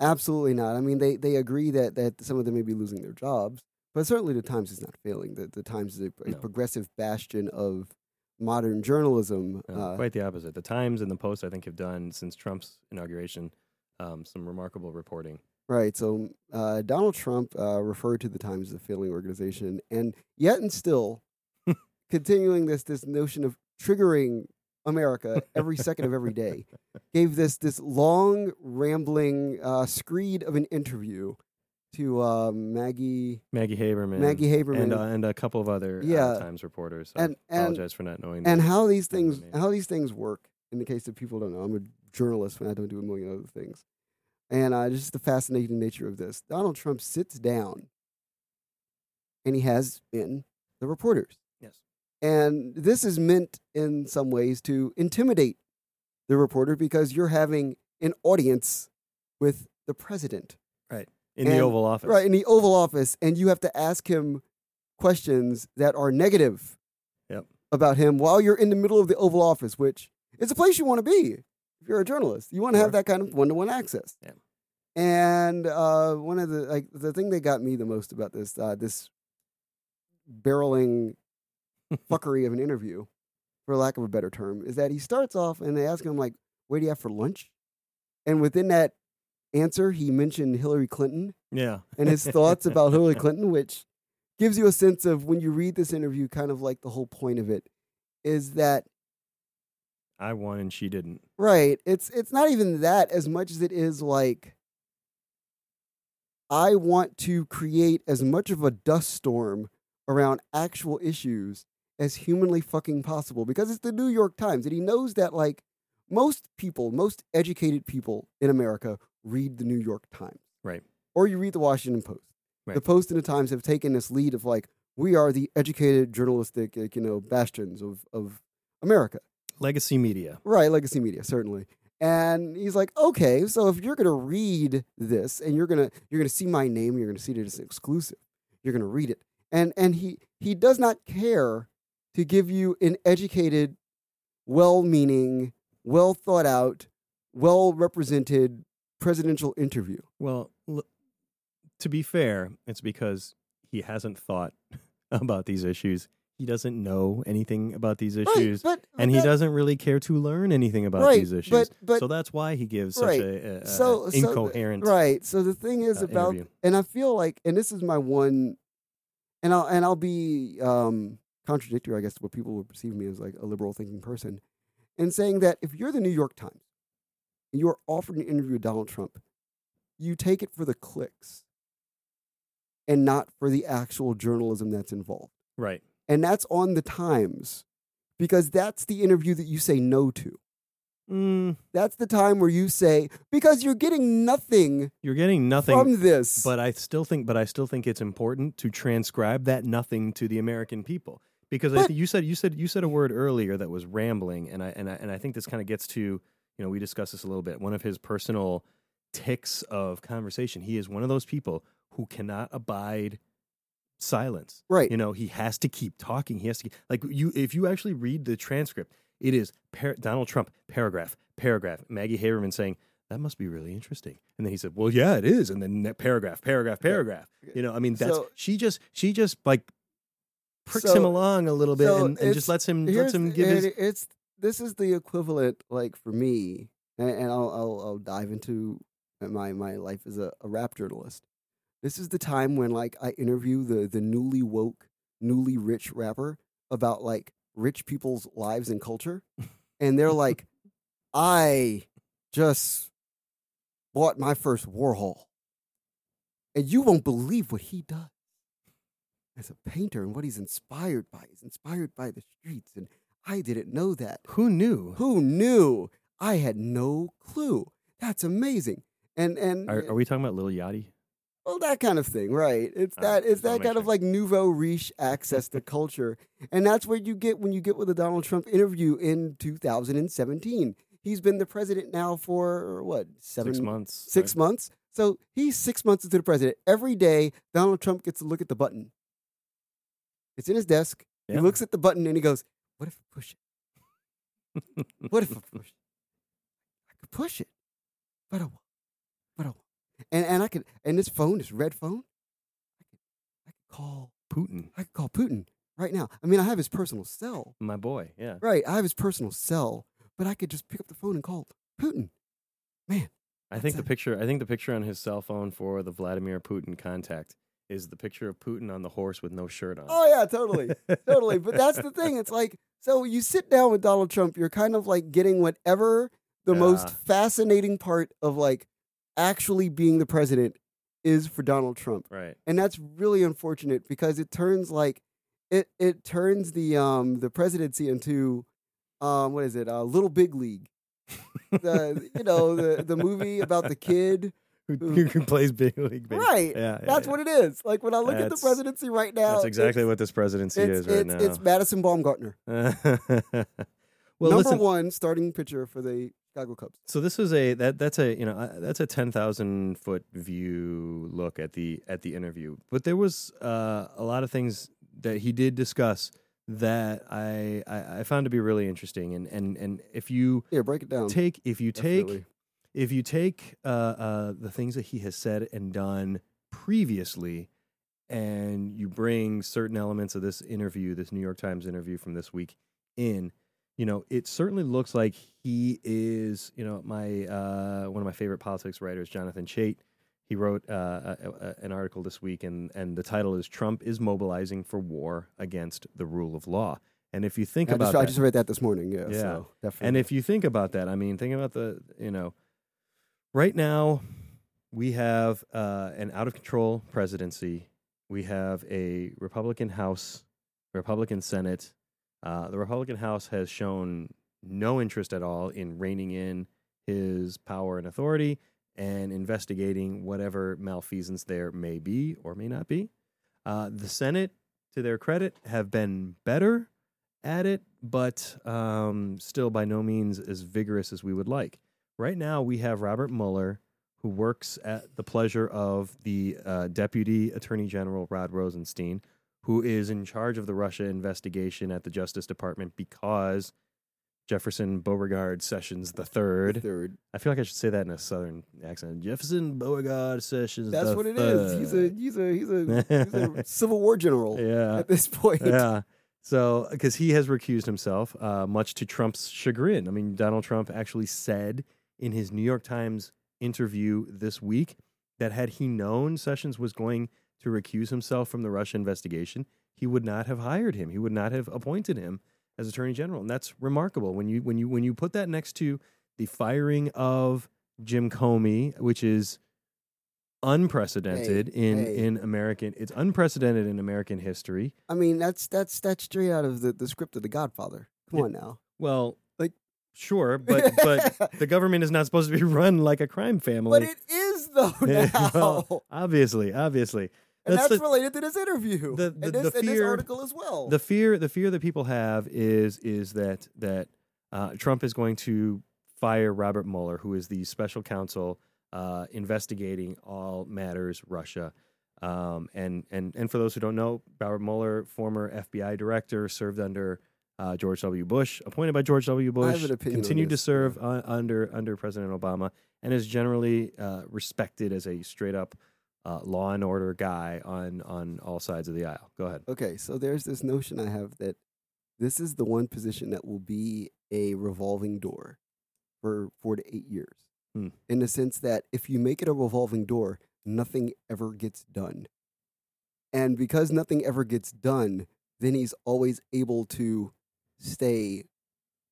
Absolutely not. I mean, they, they agree that, that some of them may be losing their jobs, but certainly the Times is not failing. The, the Times is a, a No. progressive bastion of modern journalism. No, Uh, quite the opposite. The Times and the Post, I think, have done since Trump's inauguration um, some remarkable reporting. Right. So uh, Donald Trump uh, referred to the Times as a failing organization, and yet and still continuing this this notion of triggering America every second of every day, gave this this long rambling uh, screed of an interview to uh, Maggie Maggie Haberman, Maggie Haberman and uh, and a couple of other uh, Yeah. Times reporters. And- I and- apologize for not knowing. and how these things how these things work in the case that people don't know i'm a journalist when i don't do a million other things and uh, just the fascinating nature of this donald trump sits down and he has been the reporters yes, and this is meant in some ways to intimidate the reporter because you're having an audience with the president Right. in the Oval Office. right in the oval office and you have to ask him questions that are negative Yep. about him while you're in the middle of the oval office which is a place you want to be if you're a journalist you want to have that kind of one-to-one access Yeah. and uh, one of the like the thing that got me the most about this uh, this barreling fuckery of an interview for lack of a better term is that he starts off and they ask him like what do you have for lunch and within that answer he mentioned hillary clinton Yeah. and his thoughts about Hillary Clinton, which gives you a sense of when you read this interview, kind of like the whole point of it is that I won and she didn't. right. It's it's not even that as much as it is like I want to create as much of a dust storm around actual issues as humanly fucking possible because it's the New York Times and he knows that like most people, most educated people in America read the New York Times. Right. Or you read the Washington Post. The Post and the Times have taken this lead of like we are the educated journalistic like, you know bastions of of America. Legacy media. Right, legacy media, certainly. And he's like, okay, so if you're gonna read this and you're gonna you're gonna see my name, you're gonna see that it's exclusive. You're gonna read it. And and he he does not care to give you an educated, well meaning, well thought out, well represented presidential interview. Well, l- to be fair, it's because he hasn't thought about these issues. He doesn't know anything about these issues. Right, but, and he that- doesn't really care to learn anything about Right, these issues. but- but- so that's why he gives such a, a, a- So- a so incoherent. Right. So the thing is uh, about, interview. and I feel like, and this is my one, and I'll and I'll be um, contradictory, I guess, to what people would perceive me as like a liberal thinking person, and saying that if you're the New York Times and you are offered an interview with Donald Trump, you take it for the clicks, and not for the actual journalism that's involved, Right. And that's on the Times, because that's the interview that you say no to. Mm, That's the time where you say because you're getting nothing you're getting nothing. from this. but I still think, but I still think it's important to transcribe that nothing to the American people because I But- think you said you said you said a word earlier that was rambling, and I and I and I think this kind of gets to you know we discussed this a little bit. One of his personal ticks of conversation. He is one of those people who cannot abide silence. right. You know, he has to keep talking. He has to like you. If you actually read the transcript, it is par- Donald Trump paragraph paragraph. Maggie Haberman saying that must be really interesting, and then he said, "Well, yeah, it is," and then paragraph paragraph paragraph. You know, I mean, that's So- she just she just like pricks So- him along a little bit so and, and just lets him lets him give his. it's this is the equivalent like for me and, and I'll, I'll I'll dive into uh, my my life as a, a rap journalist. This is the time when like I interview the the newly woke, newly rich rapper about like rich people's lives and culture, and they're like, I just bought my first Warhol, and you won't believe what he does as a painter and what he's inspired by. He's inspired by the streets, and I didn't know that. Who knew? Who knew? I had no clue. That's amazing. And and Are, are we talking about Lil Yachty? Well, that kind of thing, right? It's Uh, that it's just wanna that make kind of like nouveau riche access to culture, and that's what you get when you get with a Donald Trump interview in 2017. He's been the president now for what seven Six months. six months. So he's six months into the president. Every day, Donald Trump gets to look at the button. It's in his desk. Yeah. He looks at the button and he goes, "What if I push it? What if I push it? I could push it, but I won't. But I won't. And and I could. And this phone, this red phone, I could, I could call. Putin, I could call Putin right now. I mean, I have his personal cell. my boy. Yeah. Right, I have his personal cell, but I could just pick up the phone and call Putin. Man, I think the picture. I think the picture on his cell phone for the Vladimir Putin contact is the picture of Putin on the horse with no shirt on. Oh yeah, totally, totally. But that's the thing. It's like so you sit down with Donald Trump, you're kind of like getting whatever the most fascinating part of like actually being the president is for Donald Trump. Right. And that's really unfortunate because it turns like it it turns the um the presidency into um what is it? Uh, Little Big League. the you know the the movie about the kid Who, who plays big league? Baseball. right Yeah. that's what it is like when i look at the presidency right now That's exactly what this presidency is right it's, now. it's madison bumgarner well, number listen. one starting pitcher for the chicago cubs So this is a that that's a you know uh, that's a ten thousand foot view look at the at the interview. But there was uh, a lot of things that he did discuss that I, I I found to be really interesting. And and and if you yeah break it down take if you take Definitely. if you take uh, uh, the things that he has said and done previously, and you bring certain elements of this interview, this New York Times interview from this week, in, you know, it certainly looks like he is, you know, my uh, one of my favorite politics writers, Jonathan Chait. He wrote uh, a, a, an article this week, and and the title is "Trump is mobilizing for war against the rule of law." And if you think I about just, that, I just read that this morning yeah, Yeah. so definitely and if you think about that, I mean, think about the, you know, right now we have uh, an out of control presidency. We have a Republican House, Republican Senate. Uh, the Republican House has shown no interest at all in reining in his power and authority and investigating whatever malfeasance there may be or may not be. Uh, the Senate, to their credit, have been better at it, but um, still by no means as vigorous as we would like. Right now, we have Robert Mueller, who works at the pleasure of the uh, Deputy Attorney General Rod Rosenstein, who is in charge of the Russia investigation at the Justice Department because Jefferson Beauregard Sessions the third. third I feel like I should say that in a southern accent. Jefferson Beauregard Sessions. that's what it is he's a he's a he's a, he's a civil war general yeah. at this point Yeah. So, because he has recused himself, uh, much to Trump's chagrin. I mean, Donald Trump actually said in his New York Times interview this week that had he known Sessions was going to recuse himself from the Russia investigation, he would not have hired him. He would not have appointed him as Attorney General, and that's remarkable. When you when you when you put that next to the firing of Jim Comey, which is unprecedented in hey. in American, it's unprecedented in American history. i mean that's that's that's straight out of the, the script of the godfather come Yeah. on now Well, Like- sure, but but the government is not supposed to be run like a crime family. but it is though now Well, obviously, obviously, and that's that's, the- related to this interview the- the- and, this, the and this article as well the fear the fear that people have is is that that uh, Trump is going to fire Robert Mueller, who is the special counsel uh, investigating all matters Russia. Um, and and and for those who don't know, Robert Mueller, former FBI director, served under uh, George W. Bush, appointed by George W. Bush, an opinion on continued to serve yeah. uh, under under President Obama, and is generally uh, respected as a straight up uh, law and order guy on on all sides of the aisle. Go ahead. Okay, so there's this notion I have that this is the one position that will be a revolving door for four to eight years. Hmm. in the sense that if you make it a revolving door, nothing ever gets done. And because nothing ever gets done, then he's always able to stay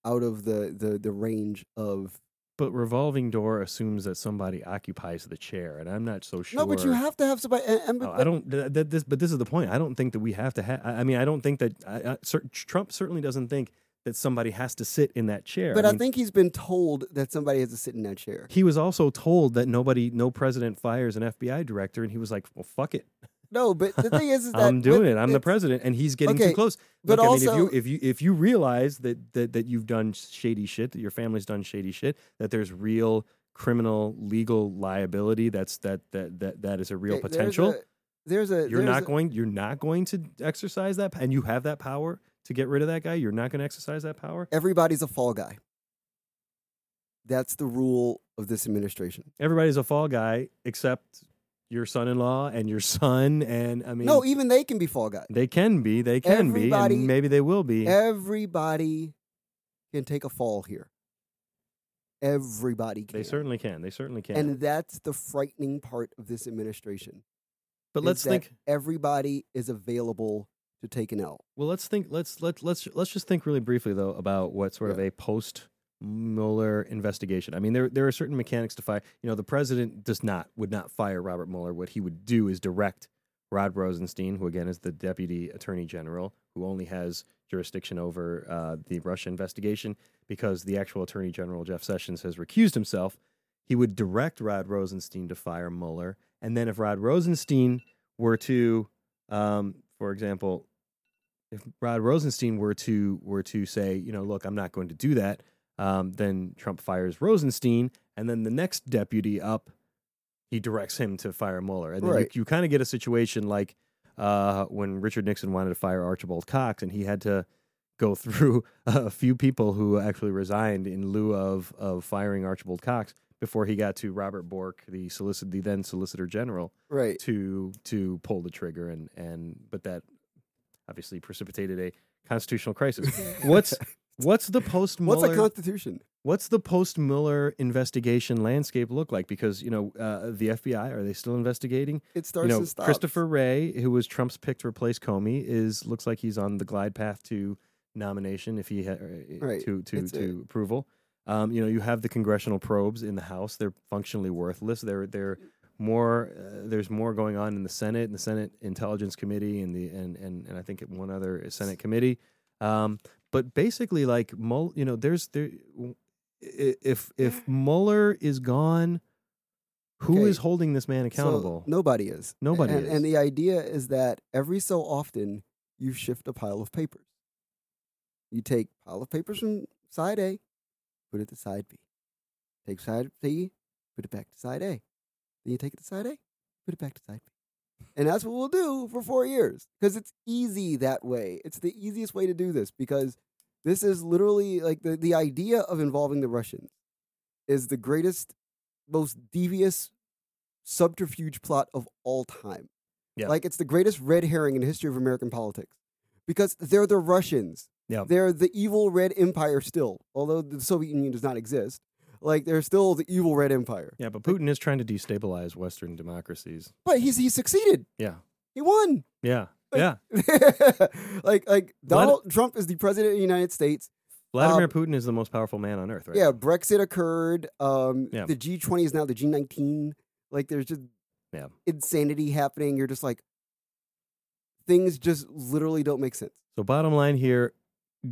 out of the, the, the range of But revolving door assumes that somebody occupies the chair, and I'm not so sure. no, but you have to have somebody. And, and, No, but- I don't. Th- th- this, but this is the point. I don't think that we have to have. I I mean, I don't think that I, I, cer- Trump certainly doesn't think that somebody has to sit in that chair. But I, mean, think he's been told that somebody has to sit in that chair. he was also told that nobody, no president fires an FBI director, and he was like, "Well, fuck it, No, but the thing is, is that I'm doing but it. I'm the president," and he's getting Okay, too close. but Look, also- I mean, if you if you if you realize that, that that you've done shady shit, that your family's done shady shit, that there's real criminal legal liability, that's that that that that is a real okay, there's potential. a- There's a. you're there's not a- going you're not going to exercise that and you have that power to get rid of that guy you're not going to exercise that power Everybody's a fall guy. That's the rule of this administration. everybody's a fall guy except your son-in-law and your son and i mean no, even they can be fall guys. they can be they can Everybody- be and maybe they will be Everybody can take a fall here. Everybody can. they certainly can they certainly can And that's the frightening part of this administration. but let's think Everybody is available to take an L. well let's think let's let's let's let's just think really briefly though about what sort of a post Mueller investigation. I mean, there there are certain mechanics to fire. You know, the president does not would not fire Robert Mueller. What he would do is direct Rod Rosenstein, who again is the deputy attorney general, who only has jurisdiction over uh, the Russia investigation, because the actual attorney general Jeff Sessions has recused himself. He would direct Rod Rosenstein to fire Mueller, and then if Rod Rosenstein were to, um, for example, if Rod Rosenstein were to were to say, you know, look, I'm not going to do that, um, then Trump fires Rosenstein, and then the next deputy up, he directs him to fire Mueller, and then Right. you, you kind of get a situation like uh, when Richard Nixon wanted to fire Archibald Cox, and he had to go through a few people who actually resigned in lieu of of firing Archibald Cox before he got to Robert Bork, the solicit the then Solicitor General, Right. to to pull the trigger, and and but that obviously precipitated a constitutional crisis. What's what's the post What's a constitution? what's the post Mueller investigation landscape look like? Because you know uh, the FBI are they still investigating? It starts you know. Christopher Wray, who was Trump's pick to replace Comey, is looks like he's on the glide path to nomination if he ha- uh, Right. to to It's to a- approval. Um, you know, you have the congressional probes in the House; they're functionally worthless. They're they're more. Uh, there's more going on in the Senate, in the Senate Intelligence Committee, and the and and and I think one other Senate committee. Um, but basically, like Mueller, you know, there's there. If if Mueller is gone, who is Okay. holding this man So accountable? nobody is. Nobody and, is. And the idea is that every so often you shift a pile of papers. You take pile of papers from side A, put it to side B. Take side B, put it back to side A. Then you take it to side A, put it back to side B. And that's what we'll do for four years because it's easy that way. It's the easiest way to do this because this is literally like the, the idea of involving the Russians is the greatest, most devious subterfuge plot of all time. Yeah. Like it's the greatest red herring in the history of American politics because they're the Russians. Yeah. They're the evil red empire still, although the Soviet Union does not exist. Like they're still the evil red empire. Yeah, but Putin is trying to destabilize Western democracies. But he's he succeeded. Yeah, He won. yeah, Like- yeah. like like Donald Trump is the president of the United States. Vladimir Um, Putin is the most powerful man on earth, right? Yeah, Brexit occurred. Um, Yeah. The G20 is now the G19. Like there's just Yeah. insanity happening. You're just like things just literally don't make sense. So, bottom line here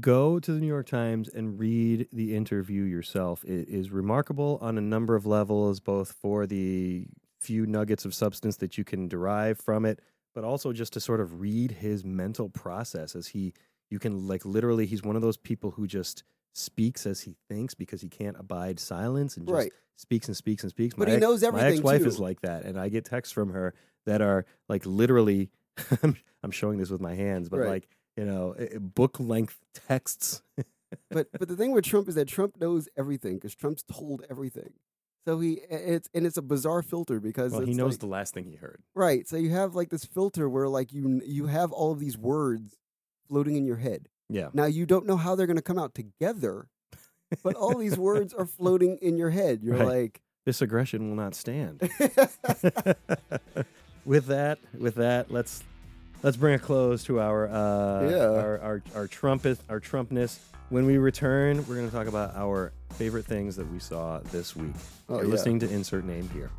go to the New York Times and read the interview yourself. It is remarkable on a number of levels, both for the few nuggets of substance that you can derive from it, but also just to sort of read his mental process as he, you can like literally, he's one of those people who just speaks as he thinks because he can't abide silence and just Right. speaks and speaks and speaks. But My he ex- knows My everything, ex-wife too. is like that, and I get texts from her that are like literally. I'm, I'm showing this with my hands, but Right. like you know, book length texts. But but the thing with Trump is that Trump knows everything because Trump's told everything. So he it's and it's a bizarre filter because well, he knows like- the last thing he heard. right. So you have like this filter where like you you have all of these words floating in your head. Yeah, Now you don't know how they're going to come out together, but all these words are floating in your head. You're Right. like this aggression will not stand. with that, with that, let's let's bring a close to our uh, Yeah. our, our our trumpet our Trumpness. When we return, we're going to talk about our favorite things that we saw this week. Oh, You're yeah. listening to insert name here.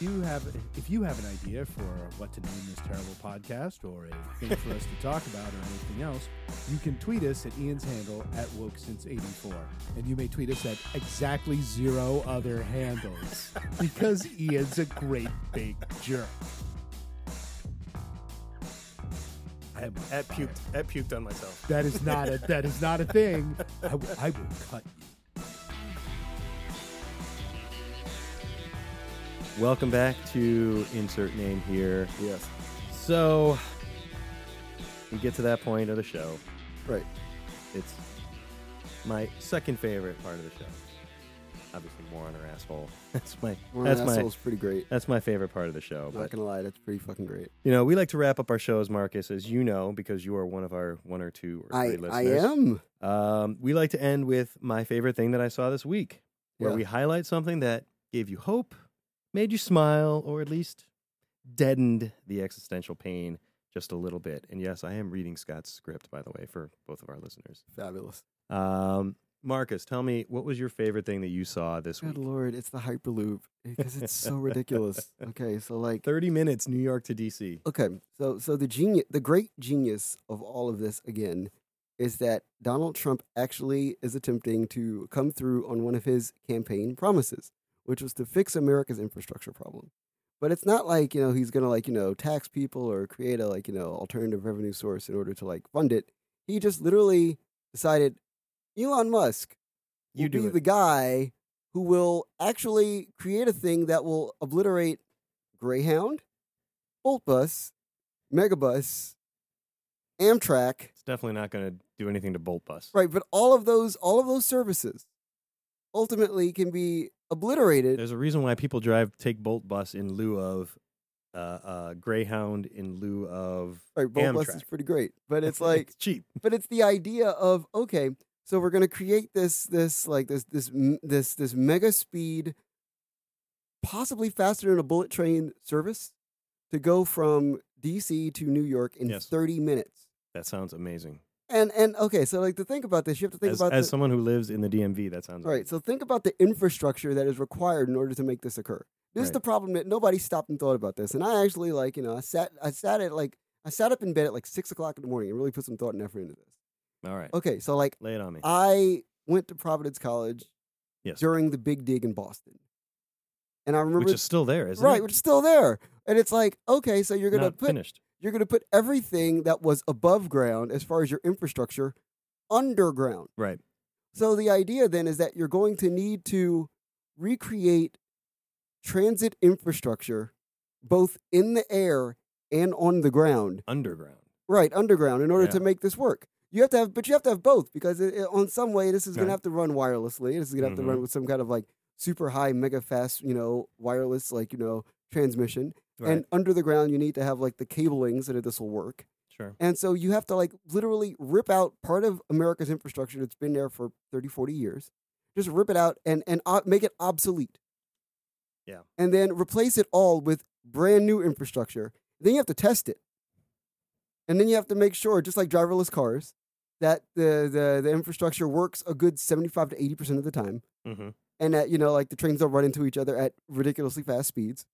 If you have if you have an idea for what to name this terrible podcast or a thing for us to talk about or anything else, you can tweet us at Ian's handle at woke since eighty four, and you may tweet us at exactly zero other handles because Ian's a great big jerk. At, at puked at puked on myself. That is not a that is not a thing. I, w- I will cut Welcome back to insert name here. yes. So we get to that point of the show. Right. It's my second favorite part of the show. Obviously, more on her asshole. That's my Warren that's my Asshole's pretty great. that's my favorite part of the show. Not But gonna lie, that's pretty fucking great. you know, we like to wrap up our shows, Marcus, as you know, because you are one of our one or two or I three I listeners. am. Um, we like to end with my favorite thing that I saw this week, where Yeah. we highlight something that gave you hope, made you smile, or at least deadened the existential pain just a little bit. And yes, I am reading Scott's script, by the way, for both of our listeners. Fabulous. Um, Marcus, tell me what was your favorite thing that you saw this Good week? Good Lord, it's the Hyperloop because it's so ridiculous. Okay, so like, Thirty minutes, New York to DC. okay, so so the genius, the great genius of all of this again, is that Donald Trump actually is attempting to come through on one of his campaign promises, which was to fix America's infrastructure problem. But it's not like you know he's gonna like you know tax people or create a like you know alternative revenue source in order to like fund it. He just literally decided Elon Musk You will do be it. the guy who will actually create a thing that will obliterate Greyhound, Bolt Bus, Megabus, Amtrak, It's definitely not going to do anything to Bolt Bus. right? But all of those, all of those services, ultimately can be obliterated. There's a reason why people drive take Bolt Bus in lieu of uh, uh, Greyhound, in lieu of Right, Bolt Bus is pretty great, but it's like, it's cheap. but it's the idea of okay, so we're gonna create this, this like this, this, this, this mega speed, possibly faster than a bullet train service, to go from DC to New York in Yes. 30 minutes. That sounds amazing. And and okay, so like to think about this, you have to think As, about as the, someone who lives in the DMV, that sounds right. So think about the infrastructure that is required in order to make this occur. This is the problem that nobody stopped and thought about this. And I actually like you know I sat I sat at like I sat up in bed at like six o'clock in the morning and really put some thought and effort into this. All right, Okay, so like lay it on me. I went to Providence College yes, during the big dig in Boston, and I remember which is still there, isn't right, it? Right, which is still there. And it's like okay, so you're gonna Not put finished. You're going to put everything that was above ground as far as your infrastructure underground. Right. So the idea then is that you're going to need to recreate transit infrastructure both in the air and on the ground, Underground. right, underground in order Yeah. to make this work. You have to have, but you have to have both because it, it- on some way this is going to have to run wirelessly. This is going to have to run Mhm. with some kind of like super high, mega fast, you know, wireless like you know transmission. Right. And under the ground, you need to have like the cablings so that this will work. sure. And so you have to like literally rip out part of America's infrastructure that's been there for 30, 40 years. Just rip it out and, and uh, make it obsolete. Yeah. And then replace it all with brand new infrastructure. Then you have to test it. And then you have to make sure, just like driverless cars, that the, the, the infrastructure works a good 75 to 80% of the time hmm and that you know like the trains don't run into each other at ridiculously fast speeds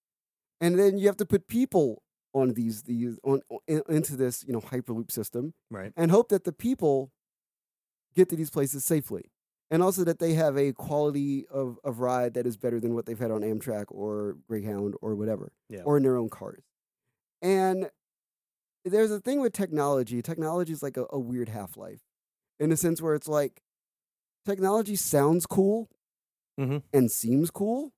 and then you have to put people on these these on, on into this you know hyperloop system Right. and hope that the people get to these places safely and also that they have a quality of, of ride that is better than what they've had on amtrak or greyhound or whatever Yeah. or in their own cars and there's a thing with technology technology is like a, a weird half-life in a sense where it's like technology sounds cool Mhm. and seems cool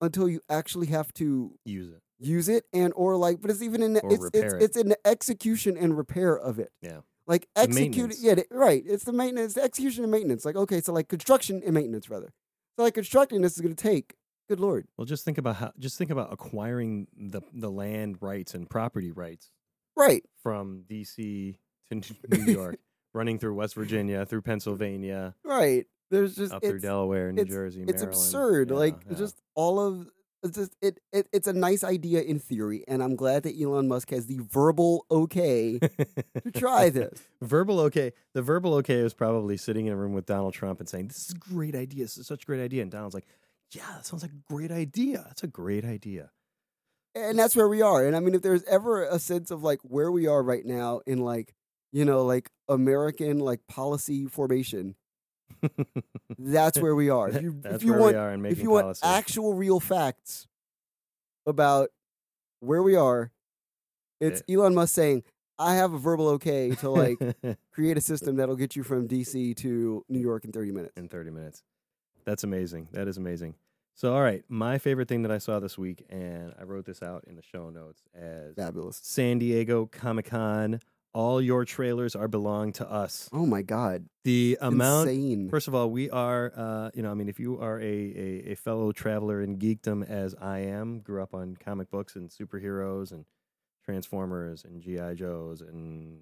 until you actually have to Use it. use it and or like but it's even in the, Or it's it's, it. it's in the execution and repair of it Yeah. like execute yeah right it's the maintenance the execution and maintenance like okay so like construction and maintenance rather so like constructing this is going to take good lord Well, just think about how. Just think about acquiring the the land rights and property rights right from DC to New York running through West Virginia, through Pennsylvania, Right. There's just up through it's, Delaware, New it's- Jersey, it's absurd. Yeah, like yeah. just all of it's just it, it it's a nice idea in theory, and I'm glad that Elon Musk has the verbal okay to try this. verbal okay. The verbal okay is probably sitting in a room with Donald Trump and saying, "This is a great idea. This is such a great idea." And Donald's like, "Yeah, that sounds like a great idea. That's a great idea." and that's where we are. And I mean, if there's ever a sense of like where we are right now in like you know like American like policy formation, that's where we are. If you, That's if you where want, we are in making if you want actual real facts about where we are, it's Elon Musk saying, "I have a verbal okay to like create a system that'll get you from DC to New York in 30 minutes." in 30 minutes. That's amazing. That is amazing. So, all right, my favorite thing that I saw this week, and I wrote this out in the show notes as Fabulous. San Diego Comic Con. All your trailers are belong to us. Oh my god. The amount Insane. First of all, we are, uh, you know, I mean, if you are a, a, a fellow traveler in geekdom as I am, grew up on comic books and superheroes and Transformers and GI Joes and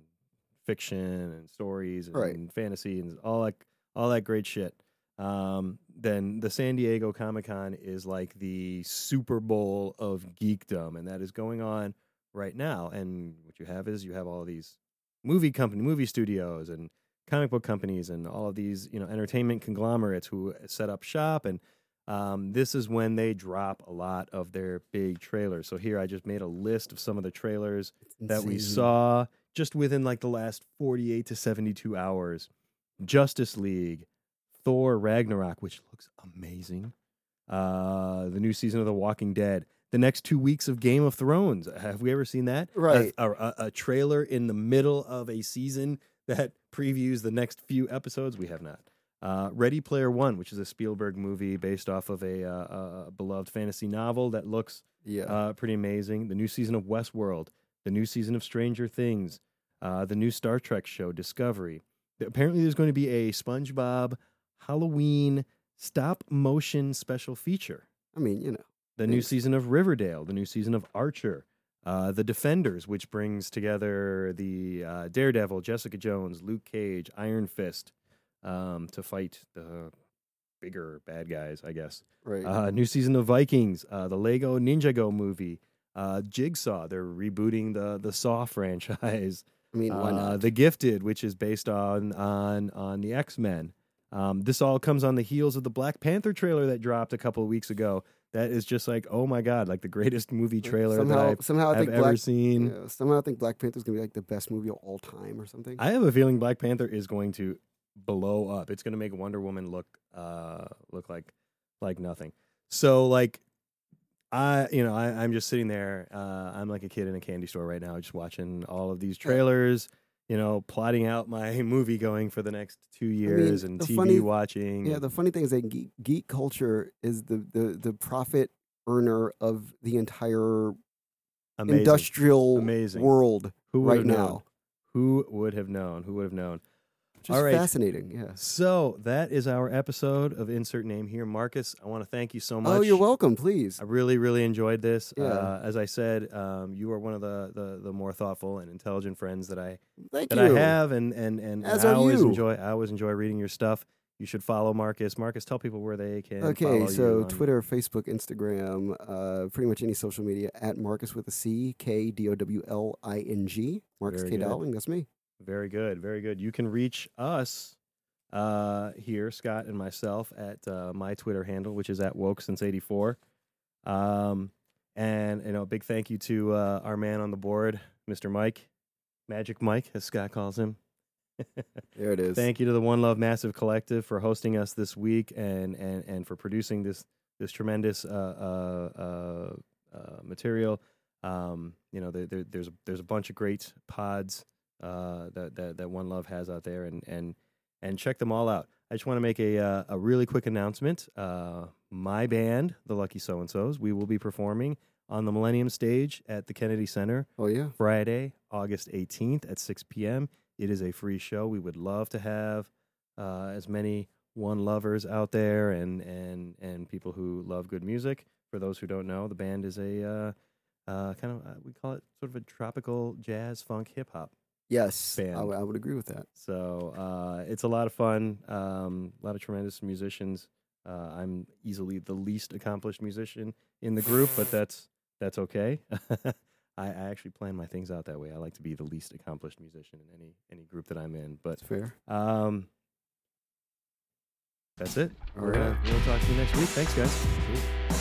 fiction and stories and Right. fantasy and all that all that great shit. Um, then the San Diego Comic Con is like the Super Bowl of geekdom, and that is going on right now. And what you have is you have all these movie company, movie studios, and comic book companies, and all of these you know entertainment conglomerates who set up shop. And um, this is when they drop a lot of their big trailers. So here I just made a list of some of the trailers that we saw just within like the last 48 to 72 hours. Justice League, Thor Ragnarok, which looks amazing. Uh, the new season of The Walking Dead. The next two weeks of Game of Thrones. Have we ever seen that? Right. A, a, a trailer in the middle of a season that previews the next few episodes. We have not. Uh, Ready Player One, which is a Spielberg movie based off of a, uh, a beloved fantasy novel that looks Yeah. uh, pretty amazing. The new season of Westworld, the new season of Stranger Things, uh, the new Star Trek show Discovery. Apparently, there's going to be a SpongeBob Halloween stop motion special feature. I mean, you know. The new season of Riverdale, the new season of Archer, uh, the Defenders, which brings together the uh, Daredevil, Jessica Jones, Luke Cage, Iron Fist um, to fight the bigger bad guys, I guess. Right. Uh, new season of Vikings, uh, the Lego Ninjago movie, uh, Jigsaw. They're rebooting the the Saw franchise. I mean, why Uh, not? The Gifted, which is based on on on the X Men. Um, this all comes on the heels of the Black Panther trailer that dropped a couple of weeks ago. That is just like, oh my god, like the greatest movie trailer somehow, that I've, somehow I I've think ever Black, seen. yeah, somehow I think Black Panther is gonna be like the best movie of all time or something. I have a feeling Black Panther is going to blow up. It's going to make Wonder Woman look uh look like like nothing. So like I you know I I'm just sitting there. Uh, I'm like a kid in a candy store right now, just watching all of these trailers. You know, plotting out my movie going for the next two years and TV funny- watching. yeah, the funny thing is that geek, geek culture is the, the the profit earner of the entire amazing. industrial Amazing. world Who would right have known? now. Who would have known? Who would have known? Which is All right. fascinating. Yeah. So that is our episode of Insert Name here, Marcus. I want to thank you so much. Oh, you're welcome. Please. I really, really enjoyed this. Yeah. Uh, as I said, um, you are one of the, the, the more thoughtful and intelligent friends that I Thank that you. I have, and and and As I always you. enjoy. I always enjoy reading your stuff. You should follow Marcus. Marcus, tell people where they can. Okay, follow so Twitter, Facebook, Instagram, uh, pretty much any social media at Marcus with a C, K D O W L I N G. Marcus Very K. Dowling, that's me. Very good, very good. You can reach us uh, here, Scott and myself, at uh, my Twitter handle, which is at woke since eighty four. Um, and you know, a big thank you to uh, our man on the board, Mr. Mike, Magic Mike, as Scott calls him. There it is. Thank you to the One Love Massive Collective for hosting us this week and and and for producing this this tremendous uh, uh, uh, material. Um, you know, there, there, there's there's a bunch of great pods uh, that, that that One Love has out there, and and and check them all out. I just want to make a uh, a really quick announcement. Uh, my band, the Lucky So and So's, we will be performing on the Millennium Stage at the Kennedy Center oh, yeah. Friday, August 18th at 6 p.m. It is a free show. We would love to have uh, as many one lovers out there and, and, and people who love good music. For those who don't know, the band is a uh, uh, kind of, uh, we call it sort of a tropical jazz funk hip hop Yes, I band. w- I would agree with that. So uh, it's a lot of fun. Um, a lot of tremendous musicians. Uh, I'm easily the least accomplished musician in the group, but that's that's okay. I, I actually plan my things out that way. I like to be the least accomplished musician in any any group that I'm in. But That's fair. um, that's it. All We're gonna, we'll talk to you next week. Thanks, guys.